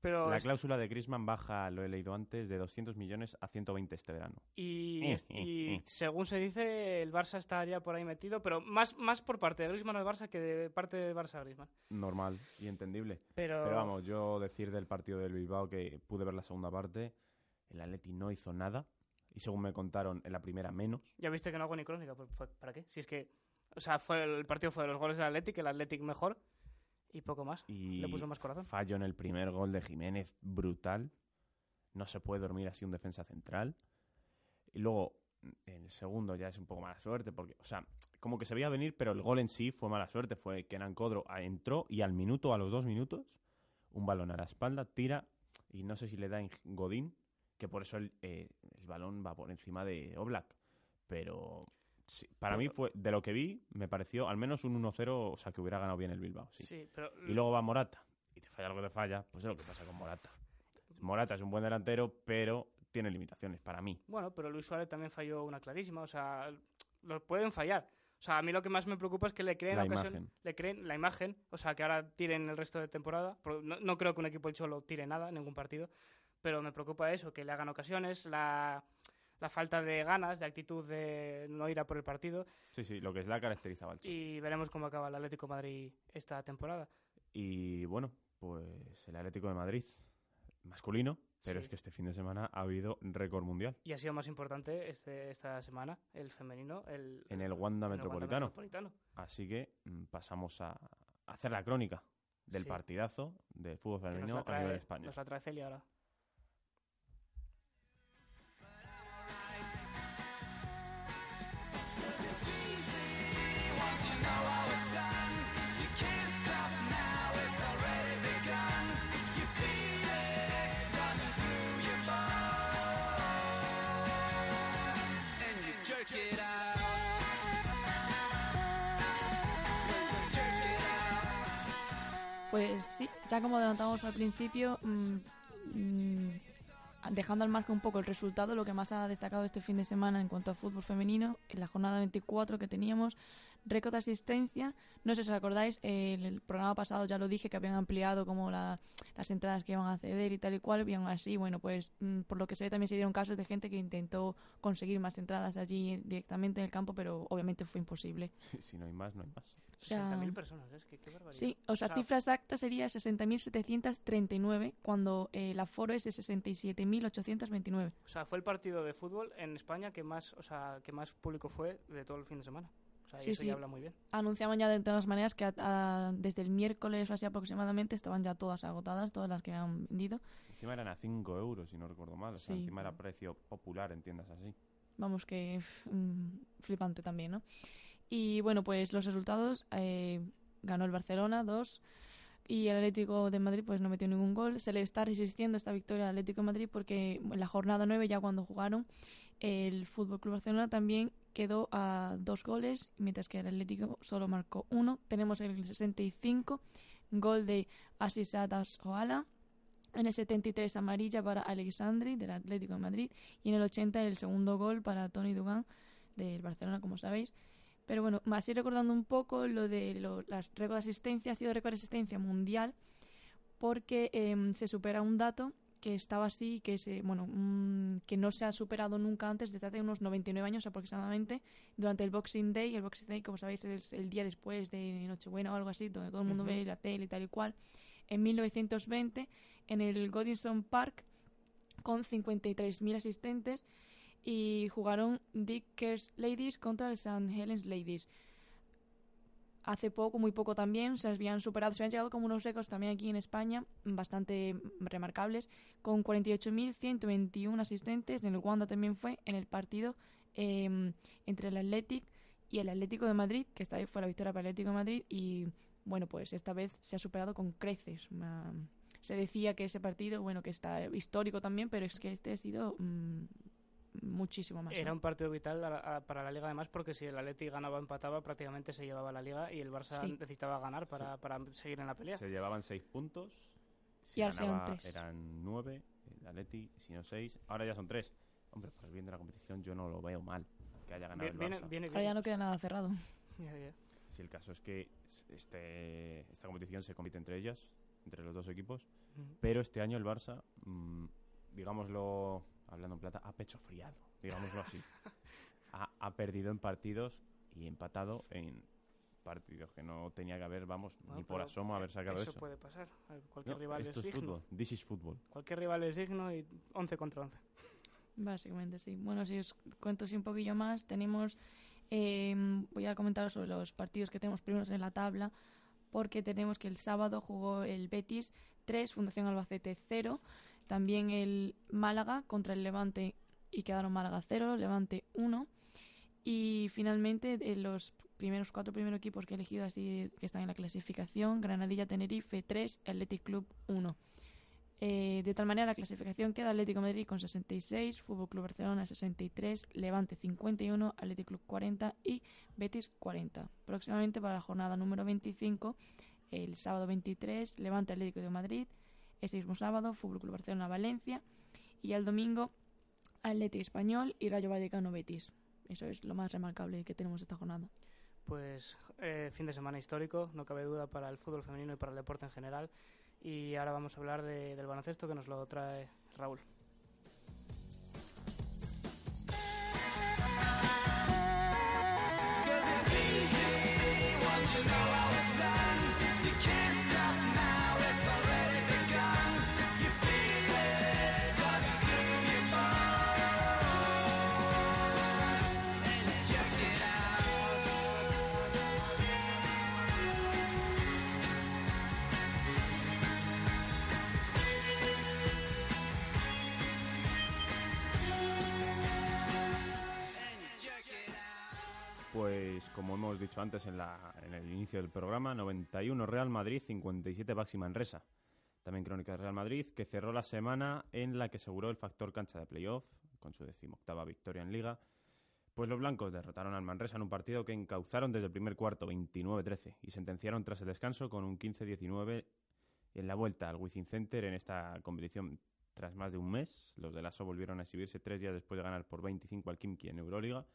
Speaker 1: pero...
Speaker 2: La cláusula de Griezmann baja, lo he leído antes, de 200 millones a 120 este verano.
Speaker 1: Y,
Speaker 2: Eh,
Speaker 1: es-
Speaker 2: eh,
Speaker 1: y
Speaker 2: eh.
Speaker 1: según se dice, el Barça está ya por ahí metido, pero más, más por parte de Griezmann al Barça que de parte del Barça a Griezmann.
Speaker 2: Normal y entendible.
Speaker 1: Pero,
Speaker 2: Pero vamos, yo decir del partido del Bilbao que pude ver la segunda parte, el Atleti no hizo nada. Y según me contaron, en la primera menos.
Speaker 1: ya viste que no hago ni crónica, ¿para qué? Si es que, o sea, fue el partido fue de los goles del Athletic, el Athletic mejor y poco más.
Speaker 2: Y
Speaker 1: Le puso más corazón.
Speaker 2: fallo en el primer gol de Jiménez, brutal. No se puede dormir así un defensa central. Y luego, en el segundo ya es un poco mala suerte, porque, o sea, como que se veía venir, pero el gol en sí fue mala suerte. Fue que Codro a- entró y al minuto, a los dos minutos, un balón a la espalda, tira y no sé si le da en Godín, que por eso el, eh, el balón va por encima de Oblak. Pero sí, para mí fue, de lo que vi, me pareció al menos un 1-0, o sea, que hubiera ganado bien el Bilbao. sí.
Speaker 1: Sí, pero
Speaker 2: Y luego va Morata. Y te falla que te falla, pues es lo que pasa con Morata. Morata es un buen delantero, pero tiene limitaciones para mí.
Speaker 1: Bueno, pero Luis Suárez también falló una clarísima, o sea, lo pueden fallar. O sea, a mí lo que más me preocupa es que le creen
Speaker 2: La
Speaker 1: ocasión-
Speaker 2: imagen.
Speaker 1: le creen la imagen, o sea, que ahora tiren el resto de temporada. No, no creo que un equipo del Cholo tire nada ningún partido, pero me preocupa eso, que le hagan ocasiones, la, la falta de ganas, de actitud de no ir a por el partido
Speaker 2: Sí, sí, lo que es la caracterizaba
Speaker 1: y veremos cómo acaba el Atlético de Madrid esta temporada.
Speaker 2: Y bueno, pues el Atlético de Madrid, masculino, pero
Speaker 1: Sí.
Speaker 2: es que este fin de semana ha habido récord mundial
Speaker 1: Y ha sido más importante este, esta semana, el femenino, el,
Speaker 2: en el Wanda
Speaker 1: en el Wanda
Speaker 2: Metropolitano. Así que mm, pasamos a hacer la crónica del
Speaker 1: Sí.
Speaker 2: partidazo del fútbol femenino a nivel español.
Speaker 1: Nos la trae Celia ahora.
Speaker 3: Pues sí, ya como adelantamos al principio, mm, mm, dejando al margen un poco el resultado, lo que más ha destacado este fin de semana en cuanto a fútbol femenino, en la jornada 24 que teníamos, récord de asistencia. No sé si os acordáis, eh, en el programa pasado ya lo dije que habían ampliado como la- las entradas que iban a ceder y tal y cual, y aún así, bueno, pues mm, por lo que se ve también se dieron casos de gente que intentó conseguir más entradas allí directamente en el campo, pero obviamente fue imposible.
Speaker 2: Sí, si no hay más, no hay más.
Speaker 3: O sea,
Speaker 1: 60.000 personas, es que qué barbaridad.
Speaker 3: Sí, o sea, cifra exacta sería 60.739, cuando eh, el aforo es de 67.829.
Speaker 1: O sea, fue el partido de fútbol en España que más, o sea, que más público fue de todo el fin de semana. O sea,
Speaker 3: Sí,
Speaker 1: eso
Speaker 3: sí.
Speaker 1: ya habla muy bien.
Speaker 3: Anunciaban ya de todas maneras que a- a- desde el miércoles o así aproximadamente estaban ya todas agotadas, todas las que han vendido.
Speaker 2: Encima eran a 5 euros, si no recuerdo mal. O sea,
Speaker 3: Sí.
Speaker 2: encima era precio popular en tiendas así.
Speaker 3: Vamos que mm, flipante también, ¿no? Y bueno, pues los resultados, eh, ganó el Barcelona 2 y el Atlético de Madrid pues no metió ningún gol. Se le está resistiendo esta victoria al Atlético de Madrid porque en la jornada 9 ya cuando jugaron el Fútbol Club Barcelona también quedó a dos goles, mientras que el Atlético solo marcó uno. Tenemos en el 65 gol de Asisadas Oala. En el 73 amarilla para Alexandri del Atlético de Madrid y en el 80 el segundo gol para Tony Dugan del Barcelona, como sabéis. Pero bueno, más ir recordando un poco lo de lo, las récord de asistencia, ha sido récord de asistencia mundial porque em, se supera un dato que estaba así, que se, bueno, mm, que no se ha superado nunca antes desde hace unos 99 años aproximadamente, durante el Boxing Day. El Boxing Day, como sabéis, es el día después de Nochebuena o algo así, donde todo el mundo ve la tele y tal y cual. En 1920, en el Godinson Park, con 53.000 asistentes, y jugaron Dickers Ladies contra el St. Helens Ladies. Hace poco, muy poco también, se habían superado, se habían llegado como unos récords también aquí en España, bastante remarcables, con 48.121 asistentes, en el Wanda también fue, en el partido em, entre el Athletic y el Atlético de Madrid, que esta vez fue la victoria para el Atlético de Madrid, y bueno, pues esta vez se ha superado con creces. se decía que ese partido, bueno, que está histórico también, pero es que este ha sido mm, muchísimo más.
Speaker 1: Era un partido vital para la liga además porque si el Atleti ganaba o empataba prácticamente se llevaba la liga y el Barça necesitaba ganar para, para, seguir en la pelea.
Speaker 2: Se llevaban seis puntos.
Speaker 3: y ahora tres.
Speaker 2: Eran nueve, el Atleti, si no seis, ahora ya son tres. Hombre, por el bien de la competición yo no lo veo mal que haya ganado el Barça.
Speaker 3: ahora ya no queda nada cerrado.
Speaker 2: Si el caso es que este, esta competición se compite entre ellas, entre los dos equipos, pero este año el Barça, mm, digámoslo hablando en plata, ha pecho friado, digámoslo así. ha, perdido en partidos y empatado en partidos que no tenía que haber, vamos, ni por asomo haber sacado eso.
Speaker 1: Eso puede pasar. Cualquier rival
Speaker 2: esto
Speaker 1: es,
Speaker 2: es
Speaker 1: fútbol.
Speaker 2: This is fútbol.
Speaker 1: Cualquier rival es digno y 11 contra 11.
Speaker 3: Básicamente, sí. Bueno, si os cuento así un poquillo más, tenemos... Eh, voy a comentaros sobre los partidos que tenemos primeros en la tabla, porque tenemos que el sábado jugó el Betis 3, Fundación Albacete 0, también el Málaga contra el Levante y quedaron Málaga 0, Levante 1. Y finalmente los primeros cuatro primeros equipos que he elegido así que están en la clasificación, Granadilla Tenerife 3, Athletic Club 1. Eh, de tal manera la clasificación queda Atlético Madrid con 66, Fútbol Club Barcelona 63, Levante 51, Atlético Club 40 y Betis 40. Próximamente para la jornada número 25, el sábado 23, Levante Atlético de Madrid, este mismo sábado, Fútbol Club Barcelona Valencia. Y el domingo, Atlético Español y Rayo Vallecano Betis. Eso es lo más remarcable que tenemos esta jornada.
Speaker 1: Pues eh, fin de semana histórico, no cabe duda para el fútbol femenino y para el deporte en general. Y ahora vamos a hablar del baloncesto que nos lo trae Raúl.
Speaker 2: Dicho antes en, el inicio del programa, 91 Real Madrid, 57 Baxi Manresa. También crónica de Real Madrid, que cerró la semana en la que aseguró el factor cancha de playoff, con su decimoctava victoria en Liga. Pues los blancos derrotaron al Manresa en un partido que encauzaron desde el primer cuarto, 29-13, y sentenciaron tras el descanso con un 15-19 en la vuelta al Wizzing Center en esta competición tras más de un mes. Los de Lasso volvieron a exhibirse tres días después de ganar por 25 al Kimki en Euroliga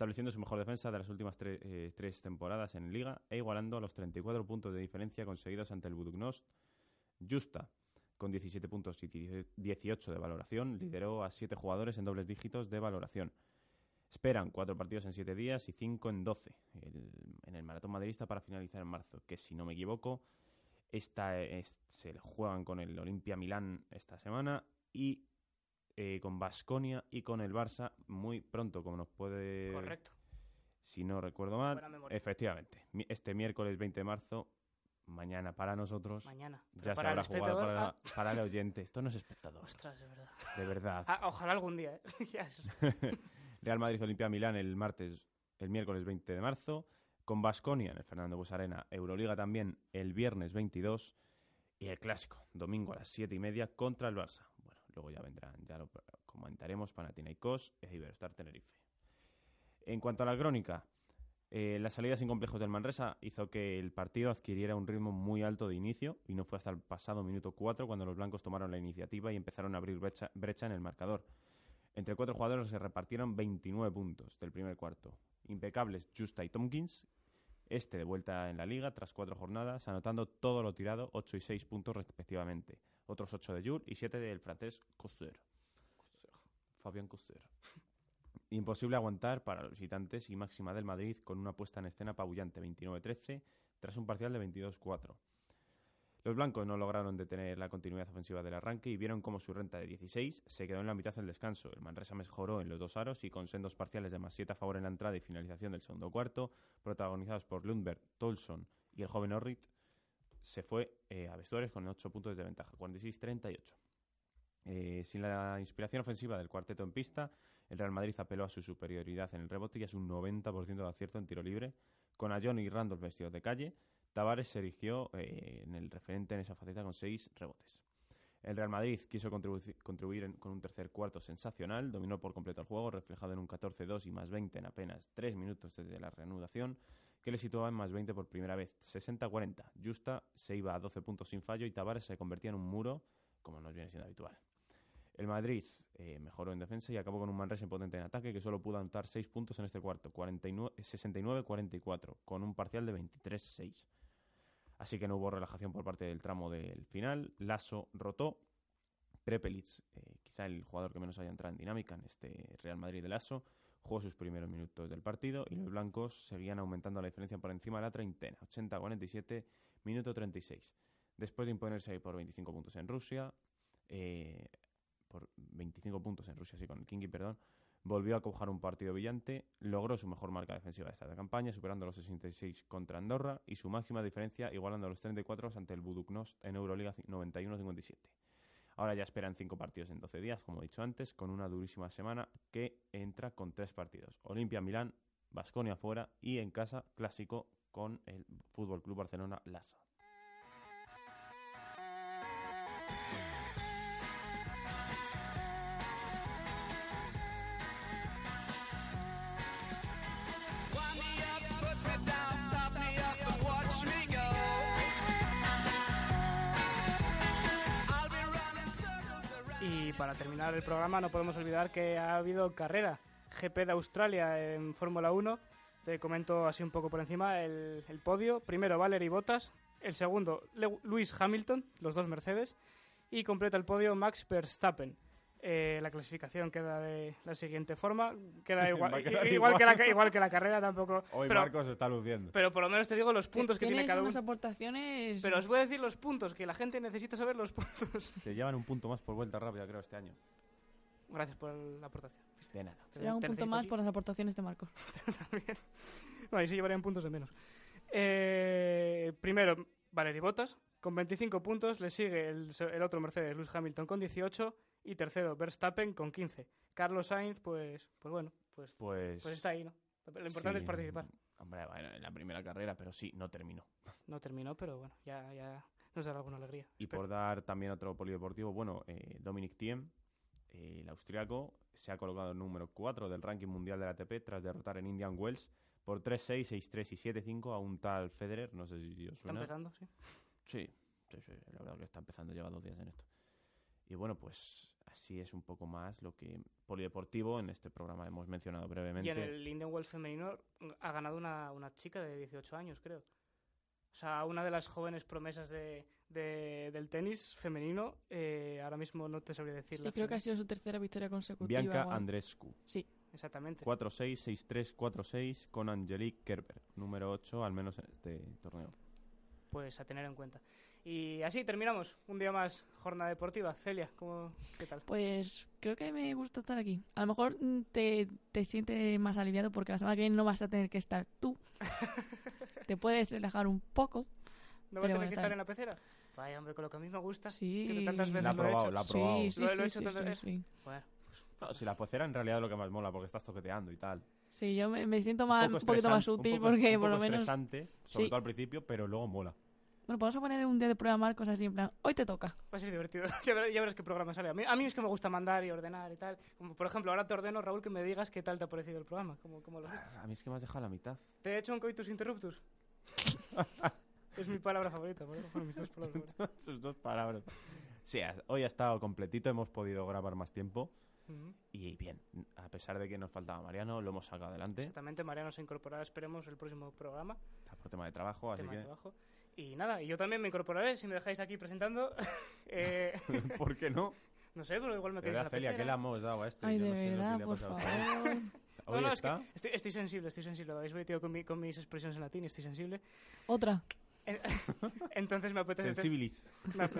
Speaker 2: estableciendo su mejor defensa de las últimas eh, tres temporadas en Liga e igualando los 34 puntos de diferencia conseguidos ante el Budugnost. Justa, con 17 puntos y 18 de valoración, lideró a 7 jugadores en dobles dígitos de valoración. Esperan 4 partidos en 7 días y 5 en 12 en el maratón madridista para finalizar en marzo, que si no me equivoco, esta se juegan con el Olimpia Milán esta semana y eh, con Basconia y con el Barça muy pronto, como nos puede.
Speaker 1: Correcto.
Speaker 2: Si no recuerdo mal. Efectivamente. Este miércoles 20 de marzo, mañana para nosotros.
Speaker 1: Mañana.
Speaker 2: Ya se habrá jugado para, ah. para, el oyente. Esto no es espectador.
Speaker 1: Ostras, de verdad.
Speaker 2: De verdad.
Speaker 1: Ah, ojalá algún día, ¿eh?
Speaker 2: Real Madrid Olimpia Milán el martes, el miércoles 20 de marzo. Con Basconia en el Fernando Busarena. Euroliga también el viernes 22. Y el clásico, domingo a las 7 y media contra el Barça. Luego ya vendrán, ya lo comentaremos, Panathinaikos e Iberostar Tenerife. En cuanto a la crónica, eh, la salida sin complejos del Manresa hizo que el partido adquiriera un ritmo muy alto de inicio y no fue hasta el pasado minuto 4 cuando los blancos tomaron la iniciativa y empezaron a abrir brecha, en el marcador. Entre cuatro jugadores se repartieron 29 puntos del primer cuarto. Impecables Justa y Tompkins. Este de vuelta en la liga tras cuatro jornadas, anotando todo lo tirado, 8 y 6 puntos respectivamente. Otros 8 de Jules y 7 del francés Coster. Fabián Coster. Imposible aguantar para los visitantes y máxima del Madrid con una puesta en escena apabullante 29-13 tras un parcial de 22-4. Los blancos no lograron detener la continuidad ofensiva del arranque y vieron cómo su renta de 16 se quedó en la mitad del descanso. El Manresa mejoró en los dos aros y con sendos parciales de más 7 a favor en la entrada y finalización del segundo cuarto, protagonizados por Lundberg, Tolson y el joven Orrit, se fue eh, a vestuarios con 8 puntos de ventaja, 46-38. Eh, sin la inspiración ofensiva del cuarteto en pista, el Real Madrid apeló a su superioridad en el rebote y a su 90% de acierto en tiro libre, con a John y Randolph vestidos de calle. Tavares se erigió eh, en el referente en esa faceta con 6 rebotes. El Real Madrid quiso contribu- contribuir en- con un tercer cuarto sensacional, dominó por completo el juego, reflejado en un 14-2 y más 20 en apenas 3 minutos desde la reanudación, que le situaba en más 20 por primera vez, 60-40. Justa se iba a 12 puntos sin fallo y Tavares se convertía en un muro, como nos viene siendo habitual. El Madrid eh, mejoró en defensa y acabó con un Manresa potente en ataque que solo pudo anotar 6 puntos en este cuarto, 49 69-44, con un parcial de 23-6. Así que no hubo relajación por parte del tramo del final. Lasso rotó. Prepelic, eh, quizá el jugador que menos haya entrado en dinámica en este Real Madrid de Lasso, jugó sus primeros minutos del partido y los blancos seguían aumentando la diferencia por encima de la treintena, 80-47, minuto 36. Después de imponerse por 25 puntos en Rusia, eh, por 25 puntos en Rusia, sí, con el Kingi, perdón, volvió a cojar un partido brillante, logró su mejor marca defensiva de esta campaña, superando los 66 contra Andorra y su máxima diferencia igualando los 34 ante el Buduknost en Euroliga 91-57. Ahora ya esperan cinco partidos en 12 días, como he dicho antes, con una durísima semana que entra con tres partidos. Olimpia Milán, Basconia fuera y en casa clásico con el Fútbol Club Barcelona Lassa.
Speaker 1: Para terminar el programa no podemos olvidar que ha habido carrera GP de Australia en Fórmula 1. Te comento así un poco por encima el, podio. Primero Valery Bottas, el segundo Le- Lewis Hamilton, los dos Mercedes, y completa el podio Max Verstappen. Eh, la clasificación queda de la siguiente forma, queda igual, igual, Que, la,
Speaker 2: igual.
Speaker 1: que la carrera tampoco.
Speaker 2: Hoy
Speaker 1: pero,
Speaker 2: Marcos está luciendo.
Speaker 1: pero por lo menos te digo los puntos que tiene cada uno.
Speaker 3: aportaciones...
Speaker 1: Pero os voy a decir los puntos, que la gente necesita saber los puntos.
Speaker 2: Se llevan un punto más por vuelta rápida, creo, este año.
Speaker 1: Gracias por la aportación.
Speaker 2: De nada.
Speaker 1: Te-
Speaker 3: Será un punto más
Speaker 1: aquí.
Speaker 3: por las aportaciones de Marcos.
Speaker 1: también. Ahí se llevarían puntos de menos. Eh, primero, Valery Bottas con 25 puntos. Le sigue el, el otro Mercedes, Lewis Hamilton, con 18. Y tercero, Verstappen, con 15. Carlos Sainz, pues, pues bueno, pues,
Speaker 2: Pues,
Speaker 1: pues está ahí, ¿no? Lo importante
Speaker 2: sí,
Speaker 1: es participar.
Speaker 2: Hombre, bueno, en la primera carrera, pero sí, no terminó.
Speaker 1: No terminó, pero bueno, ya, ya nos dará alguna alegría.
Speaker 2: Y
Speaker 1: Espero.
Speaker 2: por dar también otro polideportivo, bueno, eh, Dominic Thiem, eh, el austriaco, se ha colocado número 4 del ranking mundial de la ATP tras derrotar en Indian Wells por 3-6, 6-3 y 7-5 a un tal Federer, no sé si os
Speaker 1: Está
Speaker 2: suena.
Speaker 1: empezando, sí.
Speaker 2: Sí, sí, sí, la verdad que está empezando, lleva dos días en esto. Y bueno, pues así es un poco más lo que polideportivo en este programa hemos mencionado brevemente.
Speaker 1: Y en el Indian Wells femenino ha ganado una, una chica de 18 años, creo. O sea, una de las jóvenes promesas de, de- del tenis femenino. eh, ahora mismo no te sabría decir.
Speaker 3: Sí, creo que ha sido su tercera victoria consecutiva.
Speaker 2: Bianca
Speaker 3: algo.
Speaker 2: Andrescu,
Speaker 3: Sí,
Speaker 1: Exactamente.
Speaker 2: 4-6, 6-3, 4-6 con Angelique Kerber, número 8 al menos en este torneo.
Speaker 1: Pues a tener en cuenta. Y así terminamos. Un día más, jornada deportiva. Celia, ¿cómo, ¿qué tal?
Speaker 3: pues creo que me gusta estar aquí. A lo mejor te, te sientes más aliviado porque la semana que viene no vas a tener que estar tú. te puedes relajar un poco.
Speaker 1: ¿No va a tener
Speaker 3: bueno,
Speaker 1: que estar
Speaker 3: bien.
Speaker 1: en la pecera? Vaya, hombre, con lo que a mí me gusta.
Speaker 3: Sí.
Speaker 1: Que tantas veces
Speaker 2: La
Speaker 1: lo he
Speaker 2: probado,
Speaker 1: hecho.
Speaker 2: la ha probado.
Speaker 3: Sí, sí,
Speaker 1: Lo- lo he
Speaker 3: sí,
Speaker 1: hecho
Speaker 3: sí,
Speaker 1: tantas
Speaker 3: sí,
Speaker 1: veces.
Speaker 3: sí.
Speaker 1: Bueno,
Speaker 2: No, si la pocera en realidad es lo que más mola porque estás toqueteando y tal.
Speaker 3: Sí, yo me, me siento más, un,
Speaker 2: poco
Speaker 3: poquito más
Speaker 2: un
Speaker 3: útil
Speaker 2: poco-
Speaker 3: porque
Speaker 2: un
Speaker 3: por
Speaker 2: poco
Speaker 3: lo menos...
Speaker 2: estresante, sobre
Speaker 3: Sí.
Speaker 2: todo al principio, pero luego mola.
Speaker 3: Bueno, vamos a poner un día de prueba a Marcos así en plan, hoy te toca.
Speaker 1: va a ser divertido. ya, verás, ya verás qué programa sale. A mí, a mí es que me gusta mandar y ordenar y tal. Como por ejemplo, ahora te ordeno, Raúl, que me digas qué tal te ha parecido el programa. ¿Cómo, cómo lo has visto?
Speaker 2: A mí es que me has dejado la mitad.
Speaker 1: ¿Te he hecho un coitus interruptus? es mi palabra favorita, por por mis dos palabras.
Speaker 2: Sus dos palabras. Sí, hoy ha estado completito, hemos podido grabar más tiempo.
Speaker 1: Ujú.
Speaker 2: Y bien, a pesar de que nos faltaba Mariano, lo hemos sacado adelante.
Speaker 1: Exactamente, Mariano se incorporará, esperemos, el próximo programa.
Speaker 2: Está por tema de trabajo, así
Speaker 1: tema de
Speaker 2: que...
Speaker 1: trabajo. Y nada, y yo también me incorporaré, si me dejáis aquí presentando. Eh,
Speaker 2: ¿Por qué no?
Speaker 1: no sé, pero igual me
Speaker 2: De
Speaker 1: queréis
Speaker 2: verdad,
Speaker 1: la
Speaker 2: Celia, ¿qué le hemos dado a este?
Speaker 3: Ay,
Speaker 2: Yo
Speaker 3: de
Speaker 2: no sé lo que
Speaker 3: verdad,
Speaker 2: le ha pasado
Speaker 3: favor.
Speaker 1: No,
Speaker 2: Hoy
Speaker 1: no, es que
Speaker 2: está...
Speaker 1: estoy, estoy sensible, estoy sensible. Lo habéis metido con, mi- con mis expresiones en latín, estoy sensible.
Speaker 3: Otra.
Speaker 1: Entonces me apetece,
Speaker 2: Sensibilis.
Speaker 1: me, ap-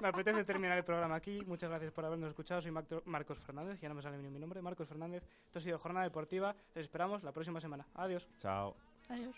Speaker 1: me apetece terminar el programa aquí. Muchas gracias por habernos escuchado. Soy Marcos Fernández, ya no me sale ni mi nombre. Marcos Fernández. Esto ha sido Jornada Deportiva. Les esperamos la próxima semana. Adiós.
Speaker 2: Chao.
Speaker 3: Adiós.